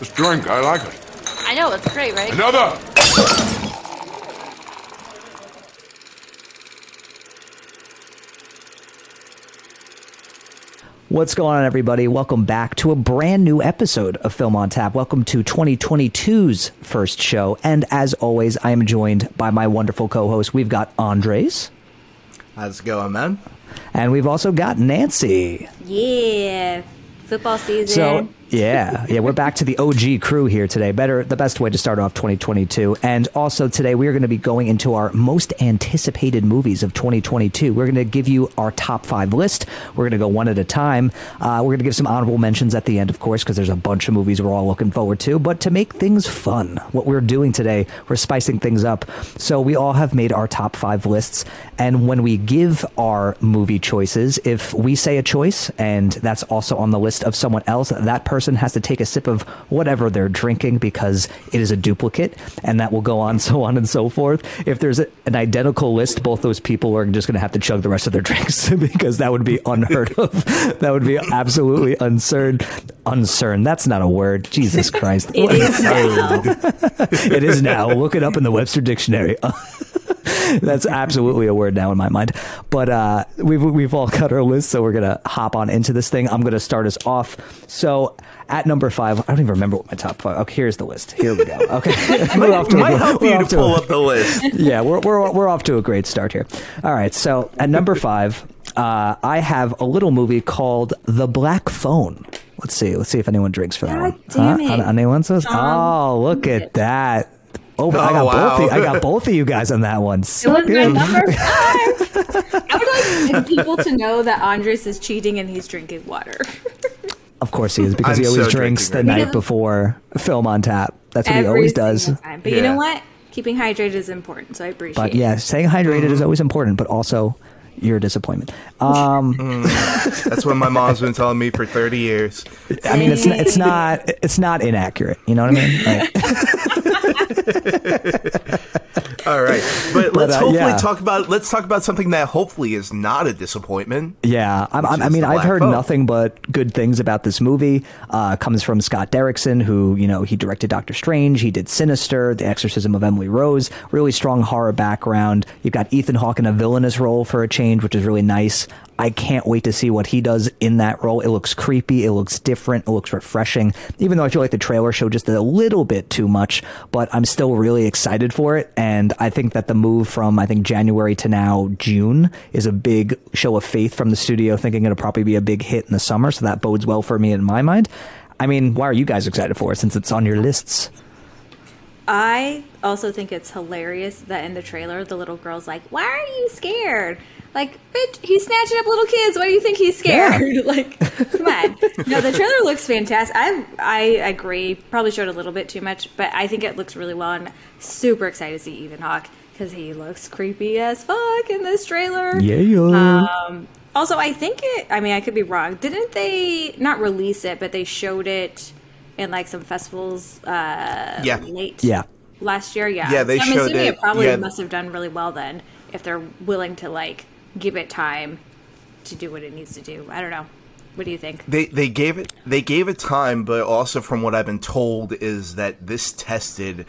This drink, I like it. I know, it's great, right? Another! What's going on, everybody? Welcome back to a brand new episode of Film on Tap. Welcome to 2022's first show. And as always, I am joined by my wonderful co host. We've got Andres, How's it going, man? and we've also got Nancy. Yeah. Football season. So, yeah, yeah, we're back to the OG crew here today. Better, the best way to start off 2022. And also today, we are going to be going into our most anticipated movies of 2022. We're going to give you our top five list. We're going to go one at a time. Uh, we're going to give some honorable mentions at the end, of course, because there's a bunch of movies we're all looking forward to. But to make things fun, what we're doing today, we're spicing things up. So we all have made our top five lists. And when we give our movie choices, if we say a choice and that's also on the list of someone else, that person has to take a sip of whatever they're drinking because it is a duplicate, and that will go on, so on and so forth. If there's a, an identical list, both those people are just going to have to chug the rest of their drinks because that would be unheard of. that would be absolutely uncertain. Uncertain. That's not a word. Jesus Christ. it is now. it is now. Look it up in the Webster Dictionary. That's absolutely a word now in my mind. But uh, we've we've all cut our list, so we're gonna hop on into this thing. I'm gonna start us off. So at number five, I don't even remember what my top five. Okay, here's the list. Here we go. Okay, we're off to a- Might help we're you off to pull up the list. yeah, we're, we're, we're off to a great start here. All right, so at number five, uh, I have a little movie called The Black Phone. Let's see. Let's see if anyone drinks for that God one. damn it. Anyone says? Tom. Oh, look at that. Oh, I Oh, got wow. both. Of, I got both of you guys on that one. It So was my good. number five. I would like people to know that Andres is cheating and he's drinking water. Of course he is because I'm he always so drinks the right night now. before film on tap. That's what he always does. time. But you know what? Keeping hydrated is important, so I appreciate But it. yeah, staying hydrated Mm-hmm. is always important, but also your disappointment. Um, That's what my mom's been telling me for 30 years. I mean, it's it's not it's not inaccurate. You know what I mean? Like, All right, but, let's uh, hopefully yeah. talk about let's talk about something that hopefully is not a disappointment. yeah, I'm, I'm, I mean, I've heard nothing but good things about this movie. Uh, comes from Scott Derrickson, who you know he directed Doctor Strange, he did Sinister, The Exorcism of Emily Rose. Really strong horror background. You've got Ethan Hawke in a villainous role for a change, which is really nice. I can't wait to see what he does in that role. It looks creepy. It looks different. It looks refreshing. Even though I feel like the trailer showed just a little bit too much, but I'm still really excited for it. And I think that the move from I think January to now June is a big show of faith from the studio, thinking it'll probably be a big hit in the summer. So that bodes well for me in my mind. I mean, why are you guys excited for it since it's on your lists? I also think it's hilarious that in the trailer the little girl's like, "Why are you scared?" Like, bitch, he's snatching up little kids. Why do you think he's scared? like, come on. No, the trailer looks fantastic. I I agree. Probably showed a little bit too much, but I think it looks really well. And super excited to see Ethan Hawke because he looks creepy as fuck in this trailer. Yeah. Um, also, I think it. I mean, I could be wrong. Didn't they not release it, but they showed it in like some festivals uh, Yeah. late Yeah. Last year? Yeah. Yeah, they so I'm showed assuming it- it. probably yeah. must have done really well then, if they're willing to like give it time to do what it needs to do. I don't know. What do you think? They they gave it they gave it time, but also from what I've been told is that this tested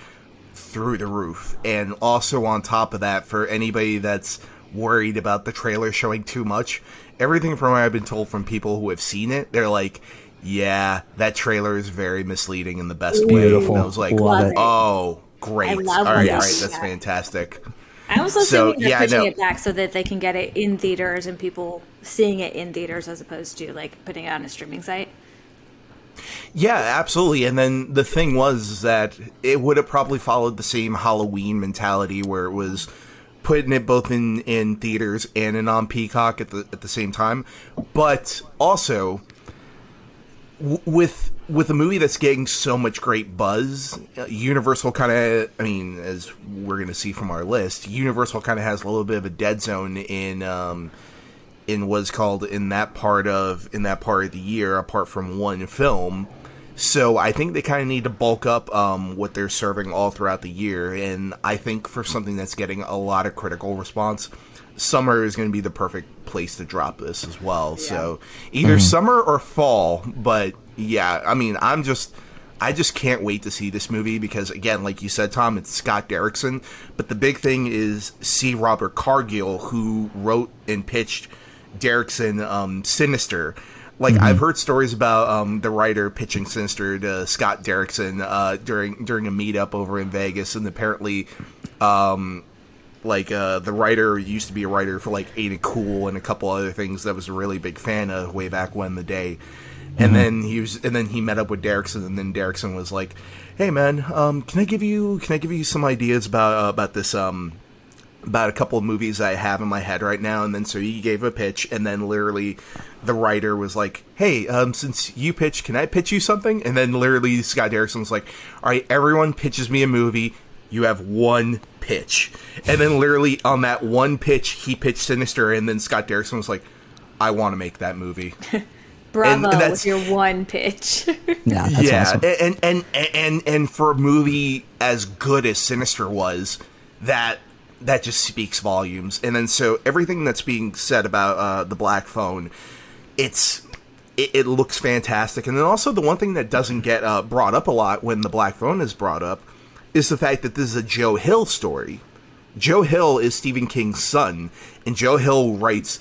through the roof, and also on top of that, for anybody that's worried about the trailer showing too much, everything from what I've been told from people who have seen it, they're like, "Yeah, that trailer is very misleading in the best way." Beautiful. And I was like, Love it. Oh, "Oh, great! I love all right, when all right, that's do that. fantastic." I was also So, thinking they're yeah, I pushing know. it back so that they can get it in theaters and people seeing it in theaters as opposed to like putting it on a streaming site. Yeah, absolutely. And then the thing was that it would have probably followed the same Halloween mentality where it was putting it both in, in theaters and in on Peacock at the at the same time. But also with with a movie that's getting so much great buzz, uh, Universal kind of I mean, as we're going to see from our list, Universal kind of has a little bit of a dead zone in um in what's called in that part of in that part of the year apart from one film. So i think they kind of need to bulk up um, what they're serving all throughout the year and i think for something that's getting a lot of critical response summer is going to be the perfect place to drop this as well. So either summer or fall but yeah i mean i'm just I just can't wait to see this movie because, again, like you said, Tom, it's Scott Derrickson. But the big thing is C. Robert Cargill, who wrote and pitched Derrickson um, Sinister. Like I've heard stories about um, the writer pitching Sinister to Scott Derrickson uh, during during a meetup over in Vegas, and apparently, um, like uh, the writer used to be a writer for like Ain't It Cool and a couple other things that was a really big fan of way back when the day. And then he was, and then he met up with Derrickson, and then Derrickson was like, "Hey man, um, can I give you can I give you some ideas about uh, about this um about a couple of movies I have in my head right now?" And then so he gave a pitch, and then literally the writer was like, "Hey, um, since you pitch, can I pitch you something?" And then literally Scott Derrickson was like, "All right, everyone pitches me a movie." You have one pitch. And then literally on that one pitch, he pitched Sinister, and then Scott Derrickson was like, I want to make that movie. Bravo and that's- with your one pitch. Yeah, that's yeah, awesome. and, and and and and for a movie as good as Sinister was, that that just speaks volumes. And then so everything that's being said about uh, the Black Phone, it's it, it looks fantastic. And then also the one thing that doesn't get uh, brought up a lot when the Black Phone is brought up is the fact that this is a Joe Hill story. Joe Hill is Stephen King's son, and Joe Hill writes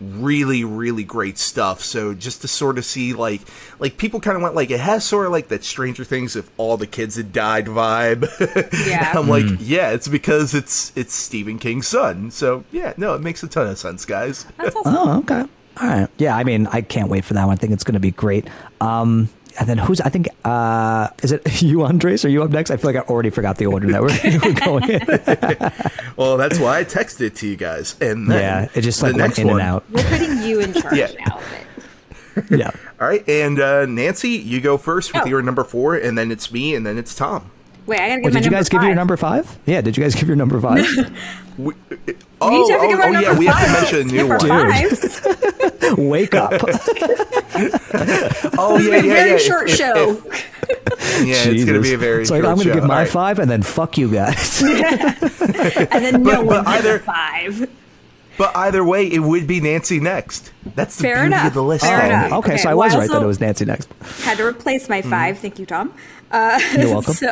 really really great stuff so just to sort of see like like people kind of went like it has sort of like that stranger things if all the kids had died vibe Yeah. i'm like yeah it's because it's it's stephen king's son so yeah no it makes a ton of sense guys That's awesome. Oh, okay. All right. Yeah, I mean, I can't wait for that one. I think it's going to be great. Um, and then who's? I think uh, is it you, Andres? Are you up next? I feel like I already forgot the order that we're, we're going in. well that's why i texted it to you guys and then yeah, it just the like went in one- and out. We're putting you in charge Yeah. now of it. Yeah. all right and uh nancy you go first with Oh. your number four and then it's me and then it's tom Wait, I gotta give Well, my did you number guys give your number five? Yeah. Did you guys give your number five? we, We oh, each have to oh, our oh yeah we have to mention a new Number one five. Wake up. oh yeah Been yeah very yeah If- short if- show. if- yeah it's gonna be a very It's like short I'm going to show. give my All right. five and then fuck you guys. and then no But- one but did either- five. But either way, it would be Nancy next. That's the Fair beauty enough. of the list. Fair Andy. enough. okay, so I was I right that it was Nancy next. Had to replace my Mm-hmm. 5 Thank you, Tom. Uh, You're welcome. So,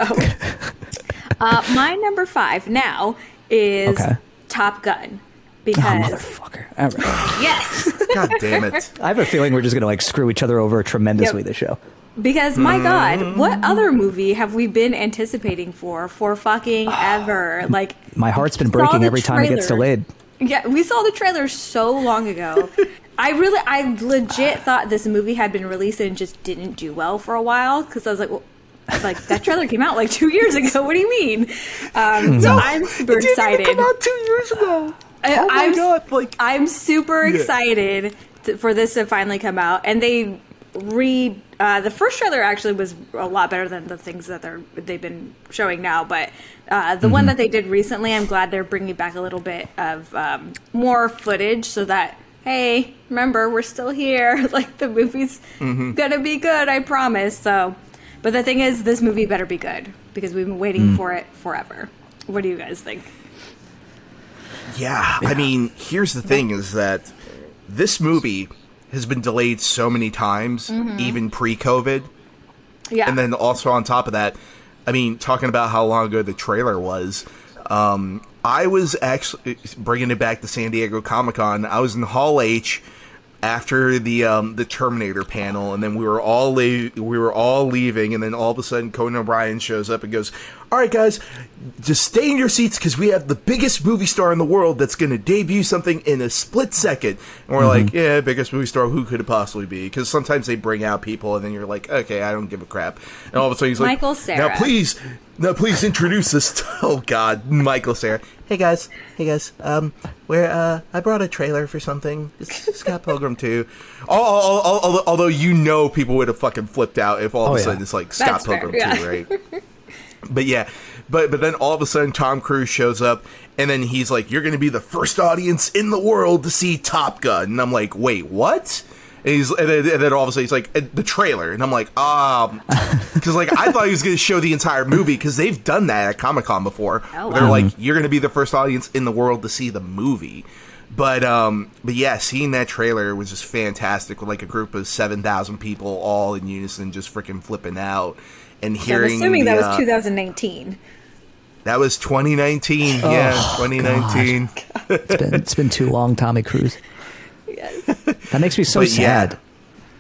uh, my number five now is Okay. Top Gun. Oh, Because motherfucker. All right. yes, God damn it. I have a feeling we're just going to like screw each other over tremendously Yep. this show. because my God, Mm-hmm. what other movie have we been anticipating for for fucking ever? Like My heart's been saw breaking the every time it gets trailer. delayed. Yeah, we saw the trailer so long ago. I really, I legit thought this movie had been released and just didn't do well for a while because I was like, well, like that trailer came out like two years ago. What do you mean? Um, so I'm super It didn't excited. even come out two years ago. I- oh my I'm, god! Like I'm super Yeah. excited to, for this to finally come out, and they re uh, the first trailer actually was a lot better than the things that they're they've been showing now. But uh, the Mm-hmm. one that they did recently, I'm glad they're bringing back a little bit of um, more footage so that hey, remember we're still here. like the movie's Mm-hmm. gonna be good, I promise. So, but the thing is, this movie better be good because we've been Mm. waiting for it forever. What do you guys think? Yeah, I mean, here's the thing: is that this movie has been delayed so many times, Mm-hmm. even pre-COVID, Yeah, and then also on top of that, I mean, talking about how long ago the trailer was. Um, I was actually bringing it back to San Diego Comic Con. I was in Hall H after the um, the Terminator panel, and then we were all le- we were all leaving, and then all of a sudden Conan O'Brien shows up and goes, "All right, guys, just stay in your seats because we have the biggest movie star in the world that's going to debut something in a split second. And we're like, "Yeah, biggest movie star? Who could it possibly be?" Because sometimes they bring out people, and then you're like, "Okay, I don't give a crap." And all of a sudden he's like, Michael "Now, please." Now, please introduce us. To, oh God, Michael Cera. Hey guys, hey guys. Um, where uh, I brought a trailer for something. It's Scott Pilgrim two. Al- al- al- Although you know people would have fucking flipped out if all of Oh, a yeah. sudden it's like Scott That's fair, Pilgrim yeah. two, right? But yeah, but but then all of a sudden Tom Cruise shows up, and then he's like, "You're going to be the first audience in the world to see Top Gun," and I'm like, "Wait, what?" And he's and then, and then all of a sudden he's like "Uh, the trailer, and I'm like, um, because like I thought he was going to show the entire movie because they've done that at Comic Con before. Oh, They're like, "You're going to be the first audience in the world to see the movie." But um, but yeah, seeing that trailer was just fantastic with like a group of seven thousand people all in unison, just freaking flipping out. And I'm assuming the, that was uh, 2019. that was 2019. yeah, Oh, 2019. It's been it's been too long, Tommy Cruise. Yes. That makes me so But yeah. sad.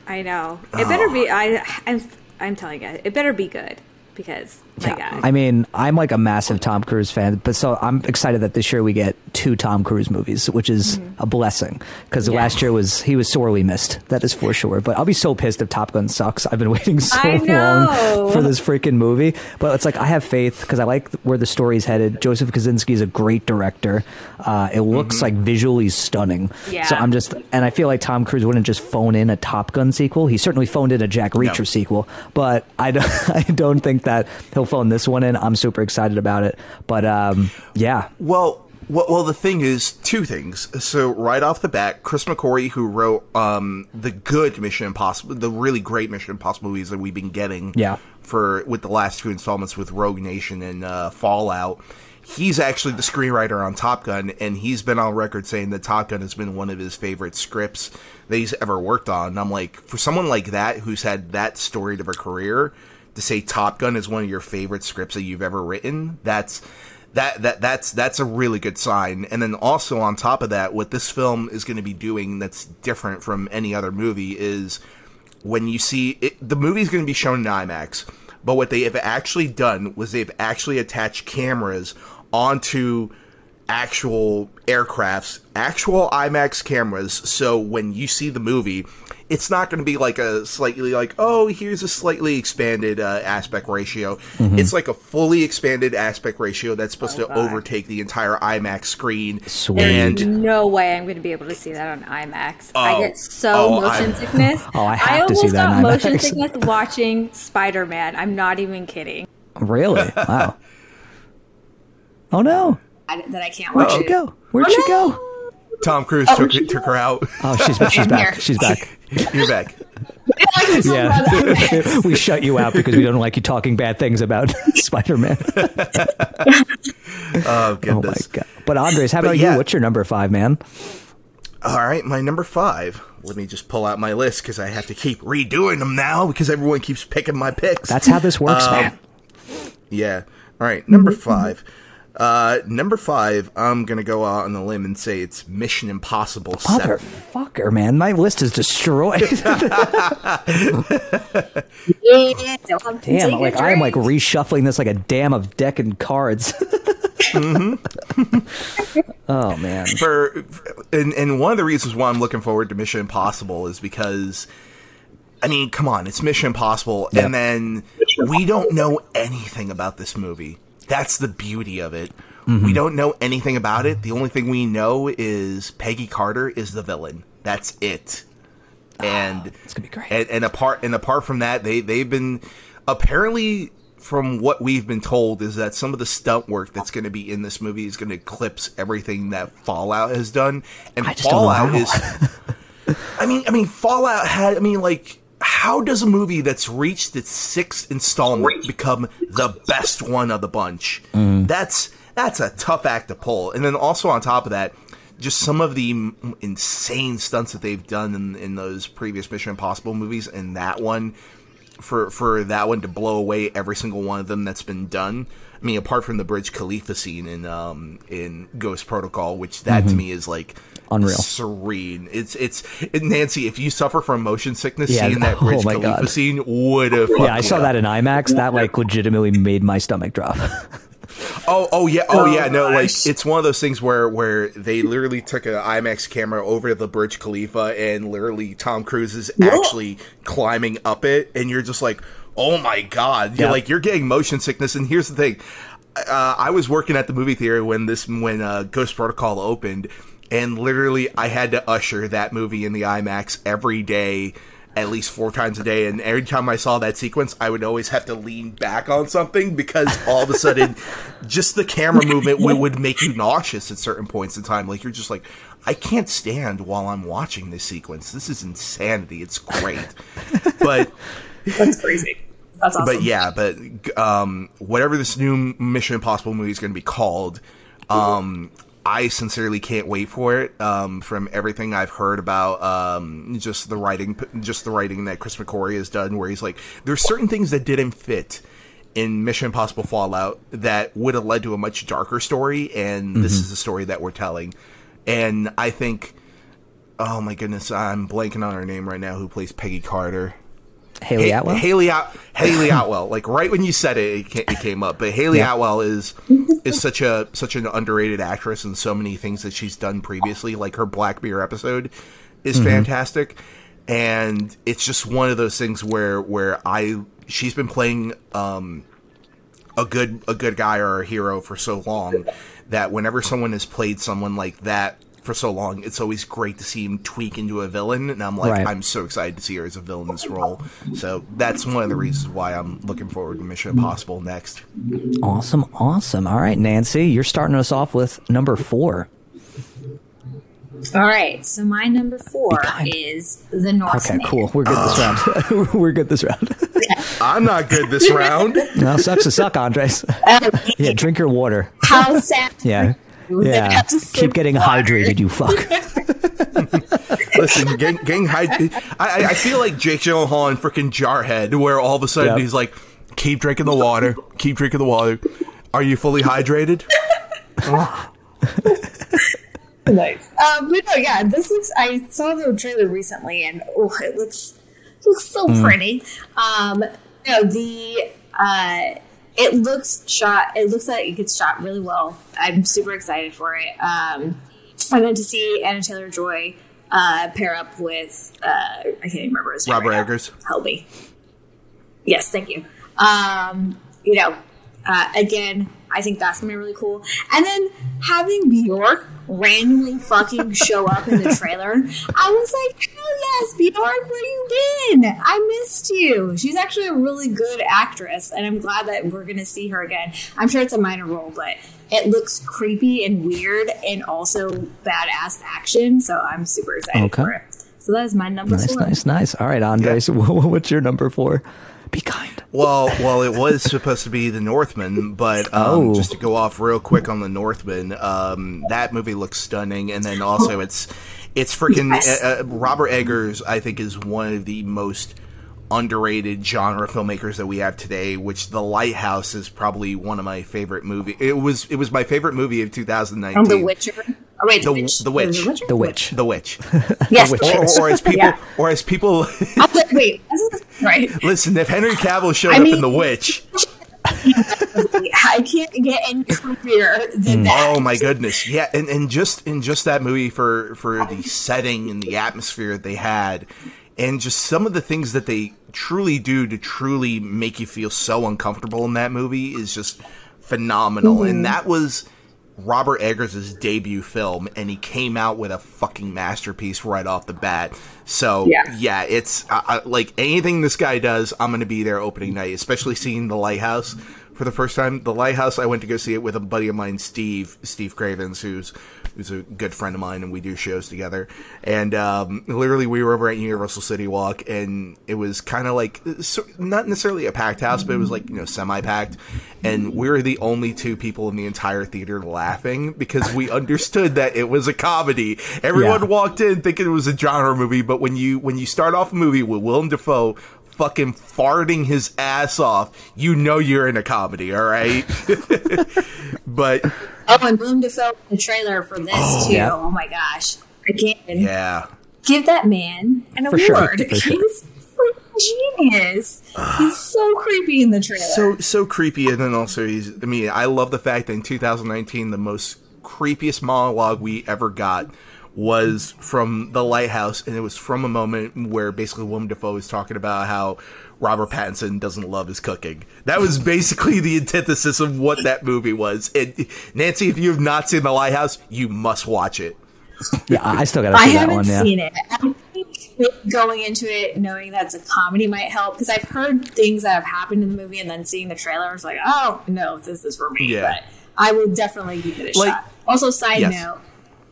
I know. It better Oh. be. I. I'm. I'm telling you, it better be good because my God. I mean, I'm like a massive Tom Cruise fan, but so I'm excited that this year we get two Tom Cruise movies, which is a blessing because Mm-hmm. Yeah. last year was he was sorely missed. That is for sure. But I'll be so pissed if Top Gun sucks. I've been waiting so long for this freaking movie, but it's like I have faith because I like where the story's headed. Joseph Kosinski is a great director. Uh, it looks like visually stunning. Yeah. So I'm just, and I feel like Tom Cruise wouldn't just phone in a Top Gun sequel. He certainly phoned in a Jack Reacher No. sequel, but I don't, I don't think that he'll phone this one in. I'm super excited about it. But um, yeah, Well, well, the thing is, two things. So right off the bat, Chris McQuarrie, who wrote um, the good Mission Impossible, the really great Mission Impossible movies that we've been getting, Yeah. for with the last two installments with Rogue Nation and uh, Fallout. He's actually the screenwriter on Top Gun, and he's been on record saying that Top Gun has been one of his favorite scripts that he's ever worked on. And I'm like, for someone like that who's had that storied of a career, to say Top Gun is one of your favorite scripts that you've ever written, that's that that that's that's a really good sign. And then also on top of that, what this film is going to be doing that's different from any other movie is when you see it, the movie is going to be shown in IMAX, but what they have actually done was they've actually attached cameras onto actual aircrafts, actual IMAX cameras. So when you see the movie, it's not going to be like a slightly like, oh, here's a slightly expanded uh, aspect ratio. It's like a fully expanded aspect ratio that's supposed to God. overtake the entire IMAX screen. Sweet. And no way I'm going to be able to see that on IMAX. I Oh. get so Oh, motion I- sickness. Oh, I have to almost see that got in motion sickness watching Spider Man. I'm not even kidding. really, wow. Oh no, I, that I can't where'd watch she go? Where'd Oh, she no! go? Tom Cruise took it, took her out. Oh, she's she's back. here. She's back. You're back. Yeah, we shut you out because we don't like you talking bad things about Spider Man. Oh goodness! Oh my god! But Andres, how about yeah. you? What's your number five, man? All right, my number five. Let me just pull out my list because I have to keep redoing them now because everyone keeps picking my picks. That's how this works, Um, man. yeah. All right, number five. Uh, number five. I'm gonna go out on a limb and say it's Mission Impossible Seven. Motherfucker, man, my list is destroyed. Yeah, don't have to take Damn, like I'm like reshuffling this like a dam of deck and cards. oh man, for and and one of the reasons why I'm looking forward to Mission Impossible is because I mean, come on, it's Mission Impossible Yeah. and then we don't know anything about this movie. That's the beauty of it. Mm-hmm. We don't know anything about it. The only thing we know is Peggy Carter is the villain. That's it. And it's gonna be great. and, and apart and apart from that, they they've been apparently from what we've been told is that some of the stunt work that's going to be in this movie is going to eclipse everything that Fallout has done. And I just don't know Fallout is, I mean, I mean, Fallout had. I mean, like, how does a movie that's reached its sixth installment become the best one of the bunch? Mm. That's that's a tough act to pull. And then also on top of that, just some of the m- insane stunts that they've done in, in those previous Mission Impossible movies, and that one for for that one to blow away every single one of them that's been done. I mean, apart from the Burj Khalifa scene in um in Ghost Protocol, which that to me is like Mm-hmm. Unreal. serene. It's it's it, Nancy. If you suffer from motion sickness, Yeah, seeing that oh Burj my Khalifa God. scene would have. yeah, I saw that in IMAX. That like legitimately made my stomach drop. Oh, oh yeah, oh yeah. No, like it's one of those things where where they literally took an IMAX camera over to the Burj Khalifa, and literally Tom Cruise is actually climbing up it, and you're just like, oh my god, you're Yeah. like you're getting motion sickness. And here's the thing, uh, I was working at the movie theater when this when uh, Ghost Protocol opened, and literally I had to usher that movie in the IMAX every day. At least four times a day, and every time I saw that sequence, I would always have to lean back on something because all of a sudden, just the camera movement would, would make you nauseous at certain points in time. Like you're just like, I can't stand while I'm watching this sequence. This is insanity. It's great, but That's crazy. That's awesome. but yeah, but um, whatever this new Mission Impossible movie is going to be called, um, I sincerely can't wait for it. Um, from everything I've heard about, um, just the writing, just the writing that Chris McQuarrie has done, where he's like, there's certain things that didn't fit in Mission Impossible Fallout that would have led to a much darker story, and this is the story that we're telling. And I think, oh my goodness, I'm blanking on her name right now. Who plays Peggy Carter? Hayley Ha- Atwell. Hayley At- Hayley Atwell. Like right when you said it, it came up. But Hayley Yeah. Atwell is is such a such an underrated actress in so many things that she's done previously. Like her Black Mirror episode is Mm-hmm. fantastic, and it's just one of those things where where I she's been playing um a good a good guy or a hero for so long that whenever someone has played someone like that for so long, it's always great to see him tweak into a villain. And I'm like, Right. I'm so excited to see her as a villain in this role. So that's one of the reasons why I'm looking forward to Mission Impossible next. Awesome, awesome. All right, Nancy, you're starting us off with number four. All right, so my number four is the Northman. Okay, cool. We're good this round. We're good this round. I'm not good this round. no, sucks to suck, Andres. Yeah, drink your water. How sad. Yeah. you that Yeah. have Keep getting water. hydrated, you fuck. Listen, getting, getting high. I, I- I feel like Jake Gyllenhaal and freaking Jarhead, where all of a sudden Yep. he's like, "Keep drinking the water. Keep drinking the water. Are you fully hydrated?" Nice. Um, but no, yeah, this looks. I saw the trailer recently, and oh, it looks looks so Hmm. pretty. Um, no, the uh, it looks shot. It looks like it gets shot really well. I'm super excited for it. Um, and then to see Anya Taylor Joy uh, pair up with uh, I can't even remember his name. Robert right now. Eggers. Help me. Yes, thank you. Um, you know, uh, again, I think that's gonna be really cool. And then having Bjork randomly fucking show up in the trailer, I was like, yes, Bjork, where you been? I missed you. She's actually a really good actress, and I'm glad that we're gonna see her again. I'm sure it's a minor role, but it looks creepy and weird, and also badass action. So I'm super excited Okay. for it. So that is my number nice, four. nice, nice. All right, Andres, what's your number four? Be kind. Well, well, it was supposed to be the Northman, but um, Oh. just to go off real quick on the Northman, um, that movie looks stunning, and then also it's it's freaking Yes. uh, uh, Robert Eggers. I think is one of the most underrated genre filmmakers that we have today. Which The Lighthouse is probably one of my favorite movie. It was it was my favorite movie of 2019. From The Witcher. Oh wait, The- the, Witch. The Witch. Witcher? The Witch. The Witch, Yes. or, or as people, Yeah. or as people. I was like, wait, this is right. Listen, if Henry Cavill showed I up in The Witch, I can't get any creepier than that. Oh my goodness. Yeah, and, and just in just that movie for for the setting and the atmosphere that they had and just some of the things that they truly do to truly make you feel so uncomfortable in that movie is just phenomenal. Mm-hmm. And that was Robert Eggers' debut film, and he came out with a fucking masterpiece right off the bat. So Yeah. it's uh, uh, like anything this guy does, I'm going to be there opening night. Especially seeing The Lighthouse for the first time. The Lighthouse, I went to go see it with a buddy of mine, Steve, Steve Cravens, who's who's a good friend of mine, and we do shows together. And um, literally, we were over at Universal City Walk, and it was kind of like so, not necessarily a packed house, but it was like you know semi-packed, and we were the only two people in the entire theater laughing because we understood that it was a comedy. Everyone Yeah. walked in thinking it was a genre movie, but when you when you start off a movie with Willem Dafoe fucking farting his ass off, you know you're in a comedy, all right? but Oh, and Willem Dafoe in the trailer for this oh. too. Yeah. Oh my gosh, I can't yeah. give that man an For award. sure. He's freaking genius. He's so creepy in the trailer. so so creepy and then also he's i mean i love the fact that in 2019 the most creepiest monologue we ever got was from the lighthouse and it was from a moment where basically Willem Dafoe was talking about how Robert Pattinson doesn't love his cooking. That was basically the antithesis of what that movie was. And Nancy, if you have not seen The Lighthouse, you must watch it. Yeah, I I still gotta I see that haven't one. Yeah. seen it. I think going into it knowing that's a comedy might help because I've heard things that have happened in the movie and then seeing the trailer, I was like, oh no, this is for me. Yeah. But I will definitely give it a Like- shot. Also, side Yes. note,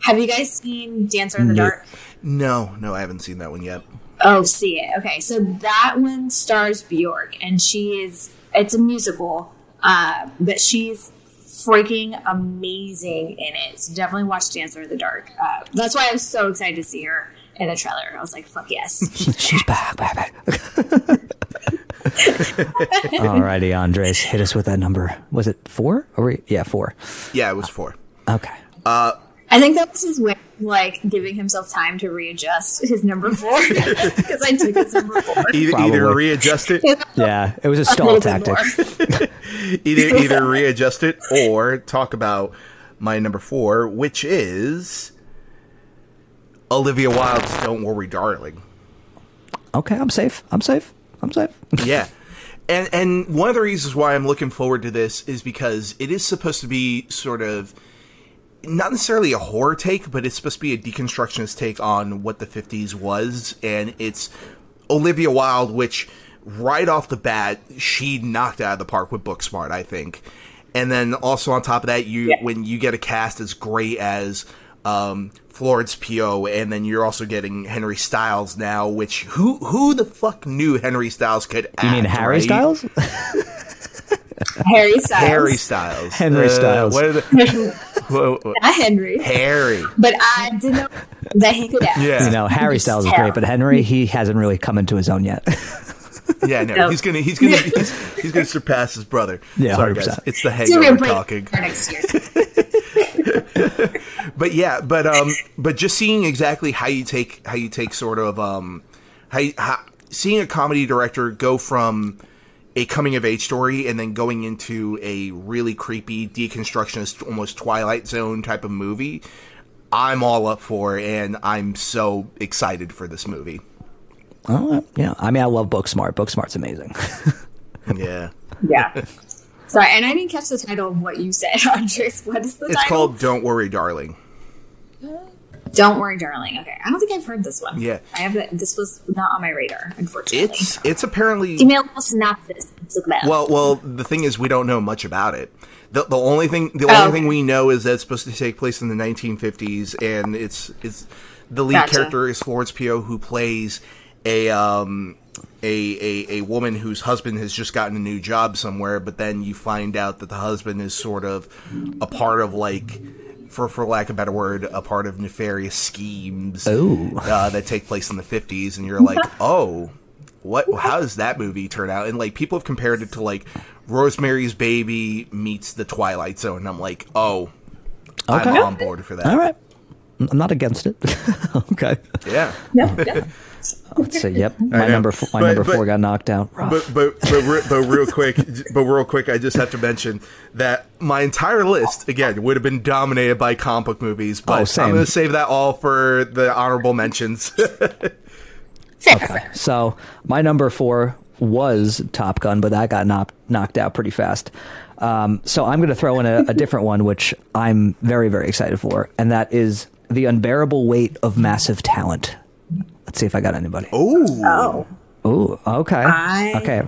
have you guys seen Dancer in the No. Dark? No, no, I haven't seen that one yet. Oh, see it. Okay, so that one stars Bjork, and she is. It's a musical, uh, but she's freaking amazing in it. So definitely watch Dancer in the Dark. Uh, that's why I was so excited to see her in the trailer. I was like, fuck yes. She's back, back, back. Alrighty, Andres, hit us with that number. Was it four? Or we, yeah, four. Yeah, it was four. Okay. I think that was his way of like giving himself time to readjust his number four because I took his number four. Either, either readjust it, Yeah, it was a A stall little bit tactic. either either readjust it or talk about my number four, which is Olivia Wilde's "Don't Worry, Darling." Okay, I'm safe. I'm safe. I'm safe. yeah. And and one of the reasons why I'm looking forward to this is because it is supposed to be sort of not necessarily a horror take, but it's supposed to be a deconstructionist take on what the 50s was and it's Olivia Wilde which right off the bat she knocked out of the park with Booksmart, I think. And then also on top of that, you Yeah. when you get a cast as great as um, Florence Pugh, and then you're also getting Henry Styles now. Which who who the fuck knew Henry Styles could act? You mean Harry right? Styles? Harry Styles. Harry Styles. Henry Uh, Styles. What are the, wha- wha- Not Henry. Harry. But I didn't know that he could act. Yeah. You know, Harry Styles is great, but Henry, he hasn't really come into his own yet. Yeah, no, No. he's gonna he's gonna he's, he's gonna surpass his brother. Yeah, Sorry 100%. guys, it's the Give me a hangover talking. for next year. but yeah, but um, but just seeing exactly how you take how you take sort of um, how, you, how seeing a comedy director go from a coming of age story and then going into a really creepy deconstructionist, almost Twilight Zone type of movie. I'm all up for, and I'm so excited for this movie. oh, yeah. I mean, I love Booksmart. Booksmart's amazing. Yeah, yeah. Sorry, and I didn't catch the title of what you said, Andres. What is the it's title? called "Don't Worry, Darling." Oh. Don't worry, darling. Okay, I don't think I've heard this one. Yeah. I have. This was not on my radar, unfortunately. It's it's apparently email synopsis. Well, well, the thing is, we don't know much about it. The, the only thing the Oh, only okay. thing we know is that it's supposed to take place in the 1950s, and it's it's the lead Gotcha. character is Florence Pugh, who plays a um a, a a woman whose husband has just gotten a new job somewhere, but then you find out that the husband is sort of a part of like. For, for lack of a better word, a part of nefarious schemes Ooh. uh, that take place in the 50s, and you're like, oh, what how does that movie turn out and like people have compared it to like rosemary's baby meets the twilight zone and i'm like oh Okay. i'm on board for that All right. I'm not against it. okay. yeah no, no. Let's see. Yep. My know. number four, my But- number but- four got knocked out. Rough. but but but, re- but real quick but real quick i just have to mention that my entire list again would have been dominated by comic book movies but Oh, i'm gonna save that all for the honorable mentions Okay. So my number four was Top Gun, but that got knocked knocked out pretty fast. Um, so I'm going to throw in a, a different one, which I'm very very excited for, and that is the unbearable weight of massive talent. Let's see if I got anybody. oh Oh, Ooh, okay, I- okay.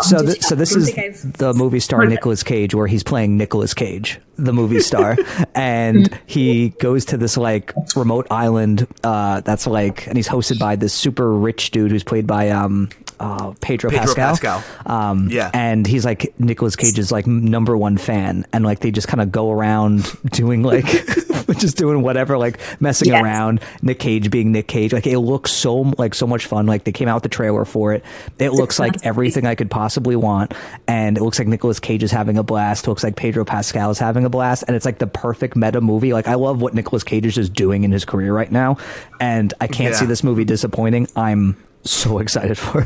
So, th- so this is the movie star heard of it. Nicolas Cage, where he's playing Nicolas Cage, the movie star, and he goes to this like remote island uh, that's like, and he's hosted by this super rich dude who's played by um, uh, Pedro, Pedro Pascal. Pascal. Um, Yeah. and he's like Nicolas Cage's like number one fan, and like they just kind of go around doing like just doing whatever, like messing Yes. around. Nick Cage being Nick Cage, like it looks so like so much fun. Like they came out with the trailer for it. It looks like everything I could possibly want, and it looks like Nicolas Cage is having a blast. It looks like Pedro Pascal is having a blast, and it's like the perfect meta movie. Like I love what Nicolas Cage is just doing in his career right now, and I can't Yeah. see this movie disappointing. I'm so excited for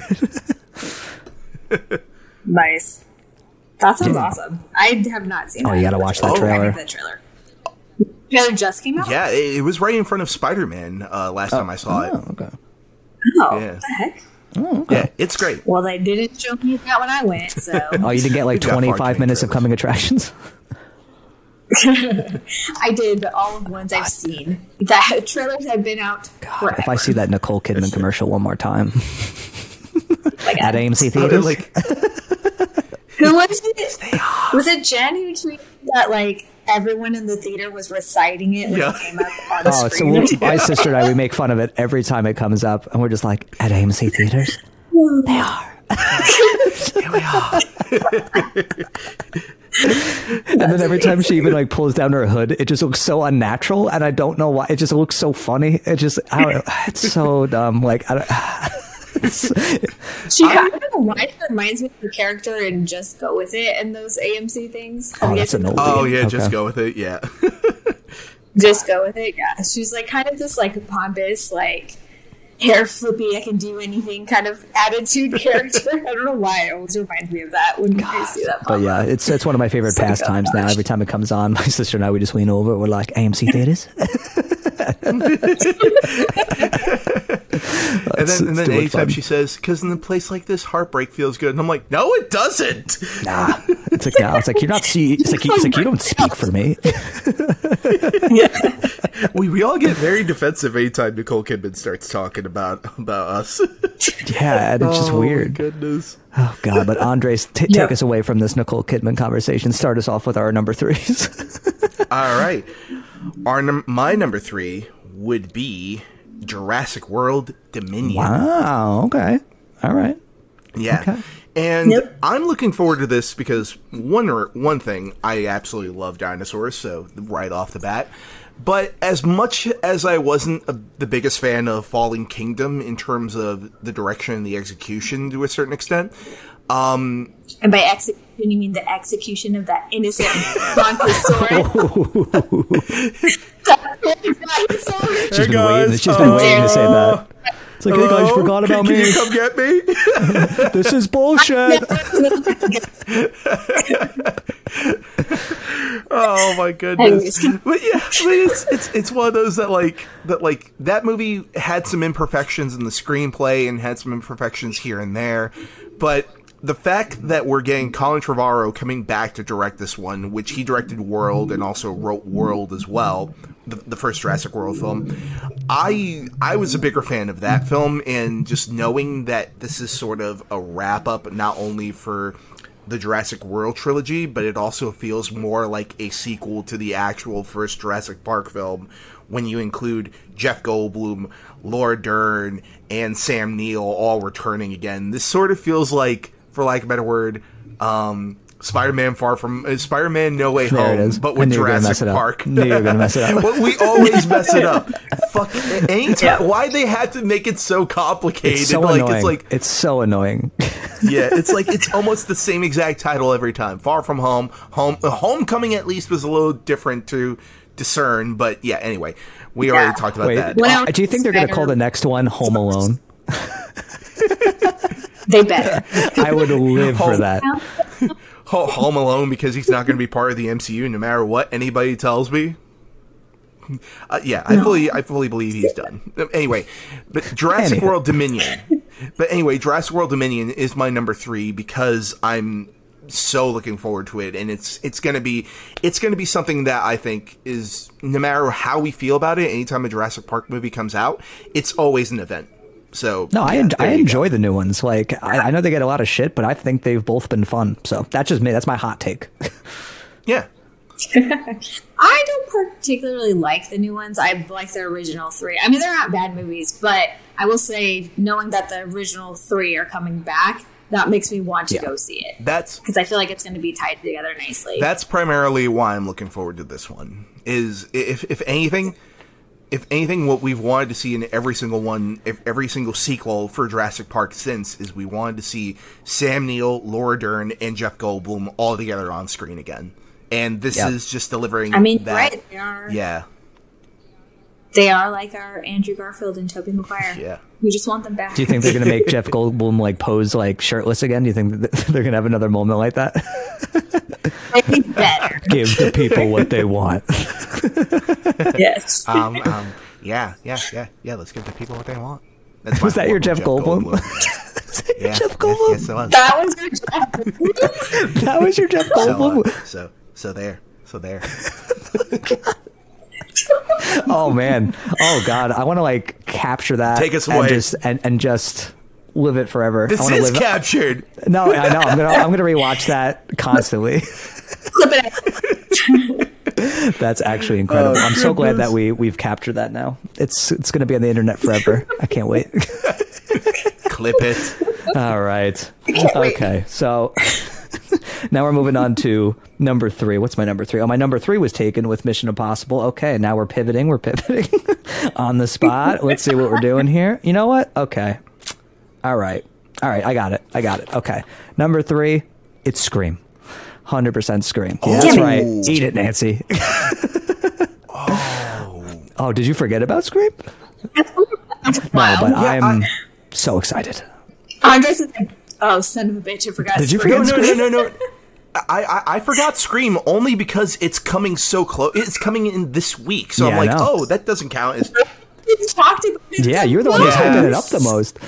it. nice. That sounds awesome. I have not seen. Oh, that, you gotta watch that unfortunately. trailer. I think The trailer. Trailer just came out. yeah it, it was right in front of spider-man uh, last time i saw it Oh, okay. Oh, Yeah. Oh, what the yeah it's great. Well, they didn't show me that when I went, so. Oh, you didn't get like We've got far too 25 minutes of coming attractions? I did. But all of the ones I've seen, that trailers have been out forever. If I see that Nicole Kidman commercial one more time. Like, at AMC theaters, like Who was it? Was it Jen who tweeted that like everyone in the theater was reciting it when Yeah. it came up on oh, the oh, so screen? we- my sister and I we make fun of it every time it comes up, and we're just like at AMC theaters. They are. Here we are. and then every time she even like pulls down her hood, it just looks so unnatural, and I don't know why. It just looks so funny. It just, I don't it's so dumb. Like, I don't. She, I don't know why it reminds me of the character in Just Go With It and those AMC things. Have Oh, you that's guys an seen oldie. Oh yeah, just go with it. Yeah. Just Go With It? Yeah. She's like kind of this like pompous, like hair flippy, I can do anything kind of attitude character. I don't know why it always reminds me of that when I see that. But yeah, it's it's one of my favorite It's like, oh, pastimes now. Every time it comes on, my sister and I we just lean over. We're like AMC theaters. and then, and it's then anytime she says, "Because in a place like this, heartbreak feels good," and I'm like, "No, it doesn't." nah, it's like nah. It's like you're not see. It's like, it's like you don't speak for me. we we all get very defensive anytime Nicole Kidman starts talking about about us. Yeah, and it's just Oh, my weird. goodness. Oh god, but Andres, t- Yeah. take us away from this Nicole Kidman conversation. Start us off with our number threes. All right, our num- my number three would be Jurassic World Dominion. wow. Okay. All right. Yeah. Okay. And Yep. I'm looking forward to this because one or one thing I absolutely love dinosaurs, so right off the bat. But as much as I wasn't a, the biggest fan of Fallen Kingdom in terms of the direction and the execution to a certain extent, um, And by execution, you mean the execution of that innocent brontosaurus. She's been guys. waiting. She's been Oh. waiting to say that. It's like, hey guys, you forgot about can me. you come get me? This is bullshit. Oh my goodness! but yeah, but it's it's it's one of those that like that like that movie had some imperfections in the screenplay and had some imperfections here and there, but the fact that we're getting Colin Trevorrow coming back to direct this one, which he directed World and also wrote World as well, the, the first Jurassic World film, I I was a bigger fan of that film, and just knowing that this is sort of a wrap up, not only for the Jurassic World trilogy, but it also feels more like a sequel to the actual first Jurassic Park film when you include Jeff Goldblum, Laura Dern, and Sam Neill all returning again. This sort of feels like, for lack of a better word, um, Spider-Man Far From uh, Spider-Man No Way There it Home, is. but with knew you mess Jurassic it up. Park. Knew you were gonna mess it up. Well, we always mess it up. Fuck. Anytime. Why they had to make it so complicated? It's so like annoying. it's like it's so annoying. yeah, it's like it's almost the same exact title every time. Far from home, home, uh, homecoming at least was a little different to discern, but yeah. Anyway, we Yeah. already talked about Wait, that. When uh, do you think they're gonna call the next one Home Alone? They better. I would live for that. Home Alone because he's not going to be part of the MCU no matter what anybody tells me. Uh, yeah, I fully, I fully believe he's done. Anyway, but Jurassic Anyway. World Dominion. But anyway, Jurassic World Dominion is my number three because I'm so looking forward to it, and it's it's gonna be it's gonna be something that I think is no matter how we feel about it. Anytime a Jurassic Park movie comes out, it's always an event. So No, I, yeah, en- I you go. enjoy the new ones. Like I, I know they get a lot of shit, but I think they've both been fun. So that's just me. That's my hot take. Yeah, I don't particularly like the new ones. I like the original three. I mean, they're not bad movies, but I will say, knowing that the original three are coming back, that makes me want to Yeah. go see it that's because I feel like it's going to be tied together nicely. that's primarily why I'm looking forward to this one. Is if if anything, if anything, what we've wanted to see in every single one, if every single sequel for Jurassic Park since, is we wanted to see Sam Neill, Laura Dern, and Jeff Goldblum all together on screen again. And this Yeah. is just delivering. I mean, that. right? They are. Yeah, They are like our Andrew Garfield and Tobey Maguire. yeah. We just want them back. Do you think they're gonna make Jeff Goldblum like pose like shirtless again? Do you think that they're gonna have another moment like that? Maybe better. Give the people what they want. yes. Um, um, yeah, yeah, yeah, yeah. Let's give the people what they want. That's Was that your horrible Jeff Goldblum? yeah, Jeff Goldblum? yes, it was. that was your job. that was your Jeff So, Goldblum. uh, so, so there, so there. Oh man. Oh god. I want to like capture that. Take us and away. just and, and just live it forever. This wanna is live captured. No, I know. I'm gonna I'm gonna rewatch that constantly. Clip. That's actually incredible. Oh, I'm so glad that we we've captured that now. It's it's gonna be on the internet forever. I can't wait. Clip it. All right. wait. Okay. So now we're moving on to number three. What's my number three? Oh, my number three was taken with Mission Impossible. Okay, now we're pivoting. We're pivoting on the spot. Let's see what we're doing here. You know what? Okay. All right. All right. I got it. I got it. Okay. Number three, it's Scream. 100% Scream. Yeah, that's right. Eat it, Nancy. Oh. Oh, did you forget about Scream? wow. No, but Yeah, I'm I- so excited. Andres is like, oh, son of a bitch, I forgot. Did you Scream." No, forget no, no, no, no. I, I I forgot Scream only because it's coming so close. It's coming in this week, so Yeah, I'm like, oh, that doesn't count as. We talked about Yeah, you're the one who's much. hyping it up the most.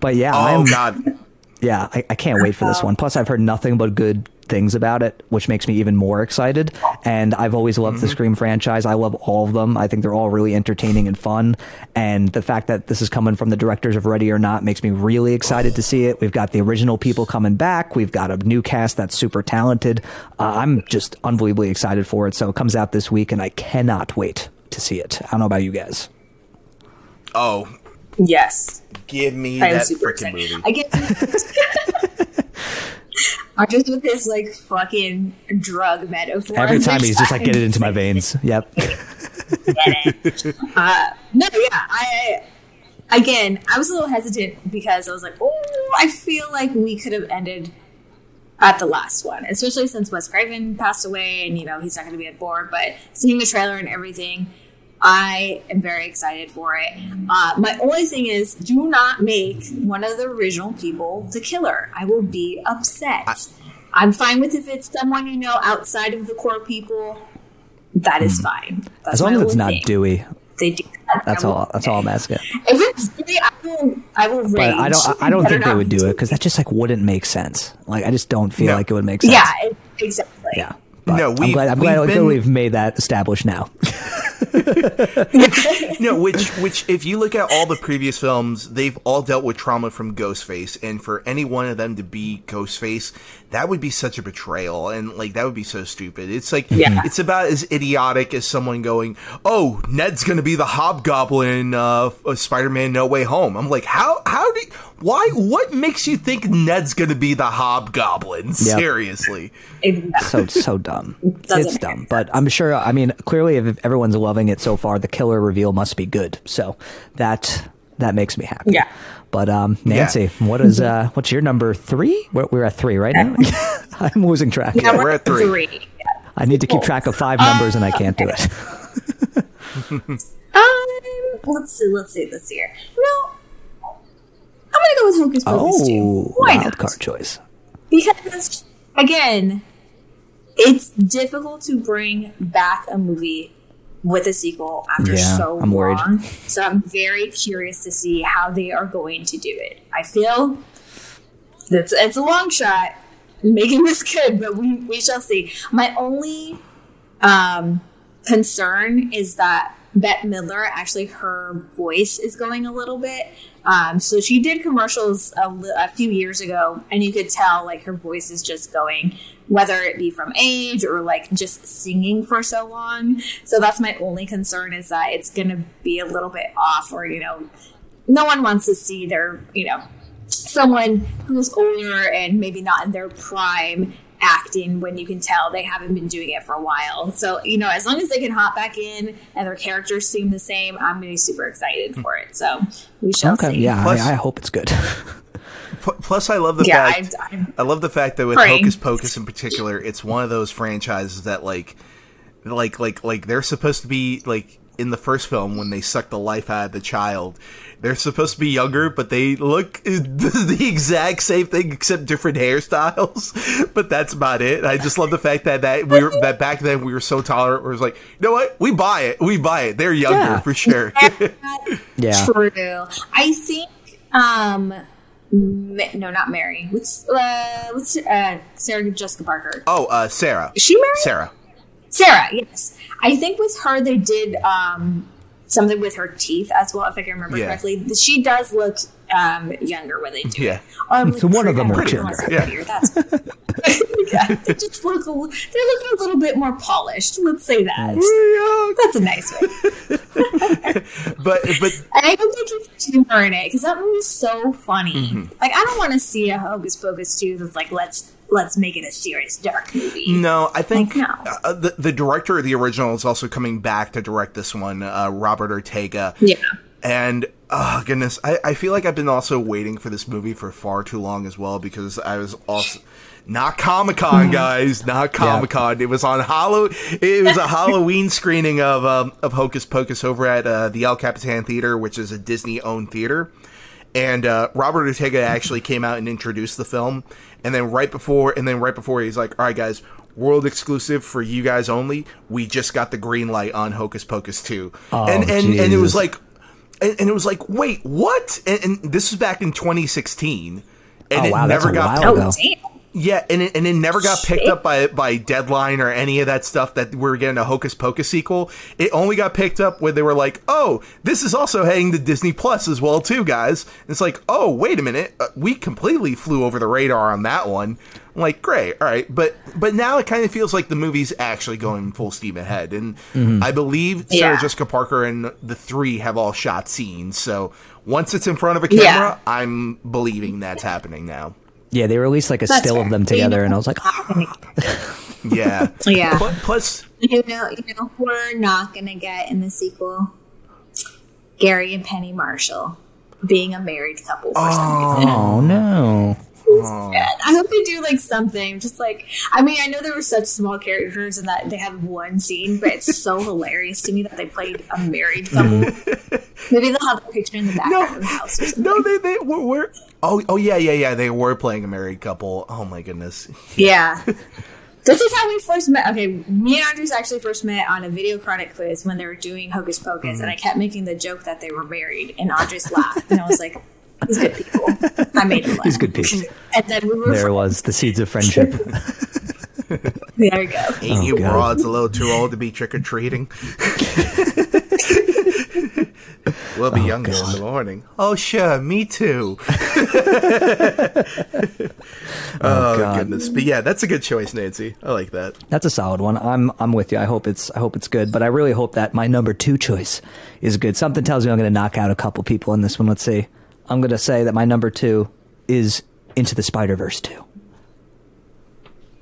But yeah, Oh I'm God. yeah, I, I can't wait for this one. Plus, I've heard nothing but good things about it, which makes me even more excited. And I've always loved the Scream franchise. I love all of them. I think they're all really entertaining and fun. And the fact that this is coming from the directors of Ready or Not makes me really excited to see it. We've got the original people coming back. We've got a new cast that's super talented. Uh, I'm just unbelievably excited for it. So it comes out this week, and I cannot wait to see it. I don't know about you guys. Oh, Yes. give me I that freaking movie. I get Andres with this like fucking drug metaphor. Every time he's just like, get it into my veins. Yep. Uh, no, yeah, I again, I was a little hesitant because I was like, oh, I feel like we could have ended at the last one, especially since Wes Craven passed away, and you know he's not going to be at board. But seeing the trailer and everything, I am very excited for it. Uh, my only thing is, do not make one of the original people the killer. I will be upset. I, am fine with if it's someone you know outside of the core people. That is fine. That's. As long as it's not thing. Dewey. They do. that. That's all. That's all I'm asking. If it's Dewey, I will. I will rage. But I don't. I don't think they would do it because that just like wouldn't make sense. Like I just don't feel No. like it would make sense. Yeah, it- exactly. Yeah. But No, I'm we've- glad. I'm glad, we've I'm glad been- we've made that established now. no, which which if you look at all the previous films, they've all dealt with trauma from Ghostface, and for any one of them to be Ghostface, that would be such a betrayal, and like that would be so stupid. It's like Yeah. it's about as idiotic as someone going, "Oh, Ned's gonna be the Hobgoblin uh, of Spider-Man: No Way Home." I'm like, how how do why what makes you think Ned's gonna be the Hobgoblin? Seriously. It- So so dumb. Doesn't it's make dumb. But I'm sure. I mean, clearly, if everyone's loving it so far, the killer reveal must be good. So that that makes me happy. Yeah. But um, Nancy, what is uh, what's your number three? We're, we're at three right now. I'm losing track. yeah, we're at three. I need to keep track of five numbers, and I can't do it. Um, let's see. Let's see this year. No, I'm gonna go with Hocus Pocus too. Oh, Why wild not? card choice. Because again, it's difficult to bring back a movie with a sequel after Yeah, so I'm worried. long. So I'm very curious to see how they are going to do it. I feel it's it's a long shot making this good, but we we shall see. My only um, concern is that Bette Midler actually her voice is going a little bit. Um, so she did commercials a, a few years ago, and you could tell like her voice is just going, whether it be from age or like just singing for so long. So that's my only concern is that it's going to be a little bit off, or you know, no one wants to see their you know someone who's older and maybe not in their prime acting when you can tell they haven't been doing it for a while. So, you know, as long as they can hop back in and their characters seem the same, I'm going to be super excited hmm. for it. So, we shall Okay, see. yeah, Plus- I, I hope it's good. Plus, I love the Yeah, fact. I, I'm, I love the fact that with Praying. Hocus Pocus in particular, it's one of those franchises that like, like, like, like they're supposed to be like in the first film when they suck the life out of the child. They're supposed to be younger, but they look the exact same thing except different hairstyles. But that's about it. I just love the fact that that we were that back then we were so tolerant. Where it was like, you know what, we buy it, we buy it. They're younger Yeah. for sure. Yeah. True. I think, um, Ma- no, not Mary. What's, uh, what's, uh, Sarah Jessica Parker? oh, uh, Sarah, Is she married? Sarah. Sarah, yes. I think with her they did um, something with her teeth as well, if I can remember Yeah. correctly. She does look um, younger when they do Yeah. it. Or So one of them looks younger. wanna say prettier, That's, yeah, they just look. A, li- they're looking a little bit more polished. Let's say that. That's a nice way. But but And I hope they keep humor in it because that movie's so funny. Mm-hmm. Like I don't want to see a Hocus Pocus 2 that's like let's let's make it a serious dark movie. No, I think Like, no. uh, the the director of the original is also coming back to direct this one, uh, Robert Ortega. Yeah. And oh goodness, I, I feel like I've been also waiting for this movie for far too long as well because I was also not Comic Con, guys, not Comic Con. It was on Hallow. It was a Halloween screening of um, of Hocus Pocus over at uh, the El Capitan Theater, which is a Disney owned theater. And uh, Robert Ortega actually came out and introduced the film, and then right before, and then right before, he's like, "All right, guys." World exclusive for you guys only. We just got the green light on Hocus Pocus 2. Oh, and and, and it was like and, and it was like, wait, what? And, and this was back in 2016, and Oh, it wow, that's never a got while Oh damn. Yeah, and it, and it never got picked up by by Deadline or any of that stuff that we were getting a Hocus Pocus sequel. It only got picked up when they were like, "Oh, this is also heading to Disney Plus as well, too, guys." And it's like, "Oh, wait a minute, uh, we completely flew over the radar on that one." I'm like, great, all right, but but now it kind of feels like the movie's actually going full steam ahead, and I believe Sarah Yeah. Jessica Parker and the three have all shot scenes. So once it's in front of a camera, Yeah. I'm believing that's happening now. Yeah, they released like a That's still of them But you together, know- and I was like, "Ah." Yeah, Yeah. Pl- Plus, You know, you know, we're not gonna get in the sequel. Garry and Penny Marshall being a married couple for some reason. "Oh no." I hope they do like something. Just like I mean, I know they were such small characters and that they have one scene, but it's so hilarious to me that they played a married couple. Maybe they'll have a picture in the background of the house or something. no, they they were. were oh, oh yeah, yeah, yeah. They were playing a married couple. Oh my goodness. Yeah. This is how we first met. Okay, me and Andres actually first met on a video chronic quiz when they were doing Hocus Pocus, and mm-hmm. I kept making the joke that they were married, and Andres laughed, and I was like, "These good people." I made him laugh. He's good people. And then we were There it was, the seeds of friendship. There you go. Ain't you oh, God. broads a little too old to be trick or treating? we'll be oh, younger in the morning. Oh sure, me too. Oh, oh, God. goodness, but yeah, that's a good choice, Nancy. I like that. That's a solid one. I'm I'm with you. I hope it's I hope it's good, but I really hope that my number two choice is good. Something tells me I'm going to knock out a couple people in this one. Let's see. I'm going to say that my number two is Into the Spider Verse two.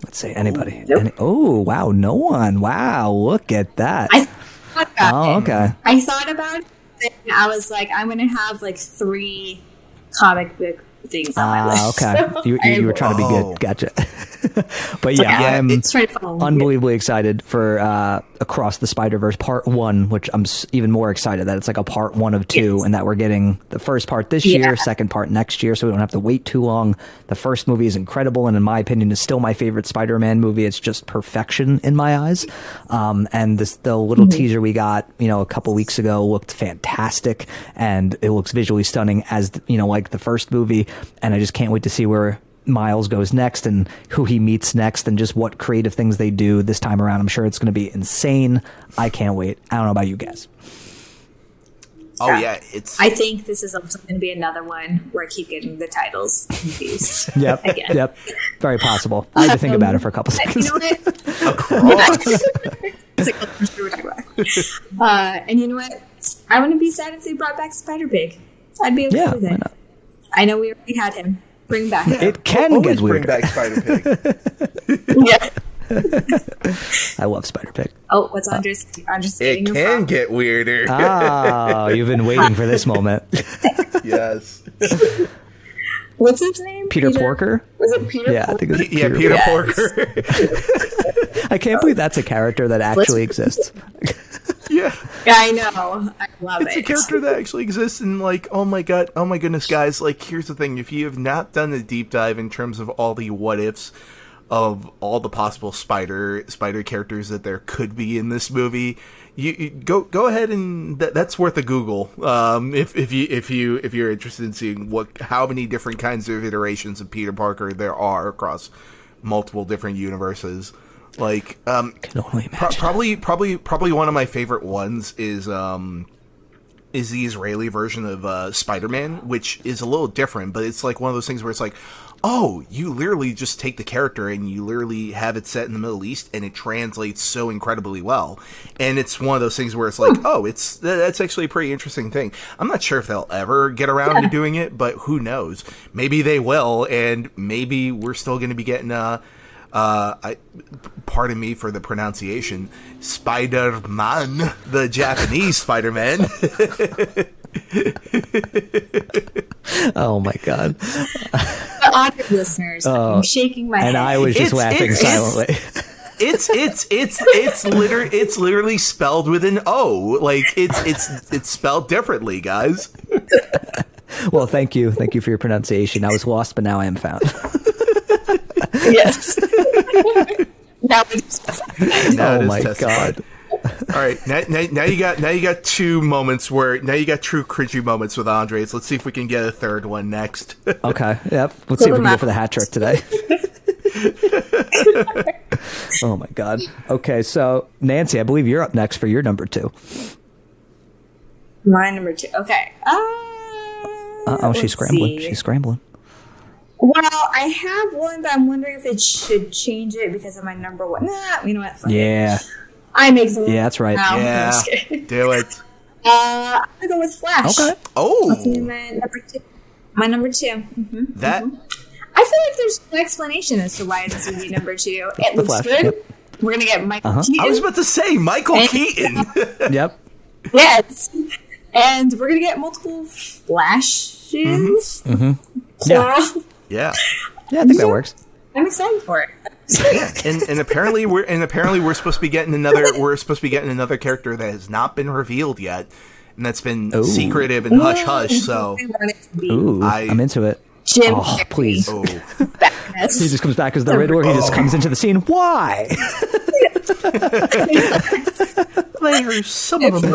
Let's say anybody. Any, oh wow, no one. Wow, look at that. I thought about oh it. okay. I thought about and I was like, I'm to have like three comic book things on my Ah, list. okay. You, you, you were trying to be Oh. good. Gotcha. but yeah, Yeah, I'm it's trying to follow me. unbelievably excited for uh, Across the Spider Verse Part One, which I'm even more excited that it's like a part one of two, Yes. and that we're getting the first part this Yeah. year, second part next year, so we don't have to wait too long. The first movie is incredible, and in my opinion, is still my favorite Spider-Man movie. It's just perfection in my eyes. Um, and this the little Mm-hmm. teaser we got, you know, a couple weeks ago looked fantastic, and it looks visually stunning as you know, like the first movie. And I just can't wait to see where Miles goes next and who he meets next and just what creative things they do this time around. I'm sure it's going to be insane. I can't wait. I don't know about you guys. Oh Yeah. yeah, it's I think this is also going to be another one where I keep getting the titles confused. Yep. Again. Yep. Very possible. I had to think about it for a couple But You seconds. know what? across. It's like, oh, sure we're talking about. Uh, and you know what? I wouldn't be sad if they brought back Spider Pig. I'd be okay Yeah, with why it. Not? I know we already had him. Bring back. It can Always get bring back Spider Pig. yeah. I love Spider Pig. Oh, what's uh, Andres? Andres it getting your can prop? get weirder. Oh, you've been waiting for this moment. yes. What's his name? Peter Porker? Was it Peter? Yeah, I Porker? think it's Yeah, Peter. Peter Yes. Porker. I can't believe that's a character that actually exists. yeah. Yeah, I know. I love It's a character that actually exists and like oh my god oh my goodness guys like here's the thing if you have not done a deep dive in terms of all the what ifs of all the possible spider spider characters that there could be in this movie you, you go go ahead and that, that's worth a google um if, if you if you if you're interested in seeing what how many different kinds of iterations of peter parker there are across multiple different universes like um Can only Pro- probably, probably, probably one of my favorite ones is um, is the Israeli version of uh, Spider-Man, which is a little different, but it's like one of those things where it's like, oh, you literally just take the character and you literally have it set in the Middle East and it translates so incredibly well. And it's one of those things where it's like, oh, it's that's actually a pretty interesting thing. I'm not sure if they'll ever get around yeah. to doing it, but who knows? Maybe they will, and maybe we're still going to be getting uh uh, I, pardon me for the pronunciation, Spider Man, the Japanese Spider Man. oh my god! The audio listeners, oh, I'm shaking my head. and head. I was just it's, laughing it's, silently. It's it's it's it's liter it's literally spelled with an O. Like it's it's it's spelled differently, guys. well, thank you, thank you for your pronunciation. I was lost, but now I am found. Yes. now it's oh my god. All right, now, now, now, you got now you got two moments where now you got true cringy moments with Andres. Let's see if we can get a third one next. okay, yep. Let's see if we can go for the hat trick today. oh my god. Okay, so Nancy, I believe you're up next for your number two. My number two. Okay. Uh, oh, she's scrambling. See. She's scrambling. Well, I have one, but I'm wondering if it should change it because of my number one. Nah, you know what? yeah. I make some. Yeah, that's right. Now. Yeah. Do it. Uh, I'm gonna go with Flash. Okay. Oh. my number two. My number 2 mm-hmm. That. Mm-hmm. I feel like there's no explanation as to why this would be number two. It looks Flash. good. Yep. We're gonna get Michael uh-huh. Keaton. I was about to say Michael and, Keaton. yep. Yes. And we're gonna get multiple flashes. Mm-hmm. Mm-hmm. Yeah. Yeah. Yeah, I think that works. I'm excited for it. yeah, and, and apparently we're and apparently we're supposed to be getting another we're supposed to be getting another character that has not been revealed yet, and that's been Ooh. secretive and hush hush. So, Ooh, I, am into it. Jim oh, please. Oh. he just comes back as the Riddler. He just oh. comes into the scene. Why? There's some of them.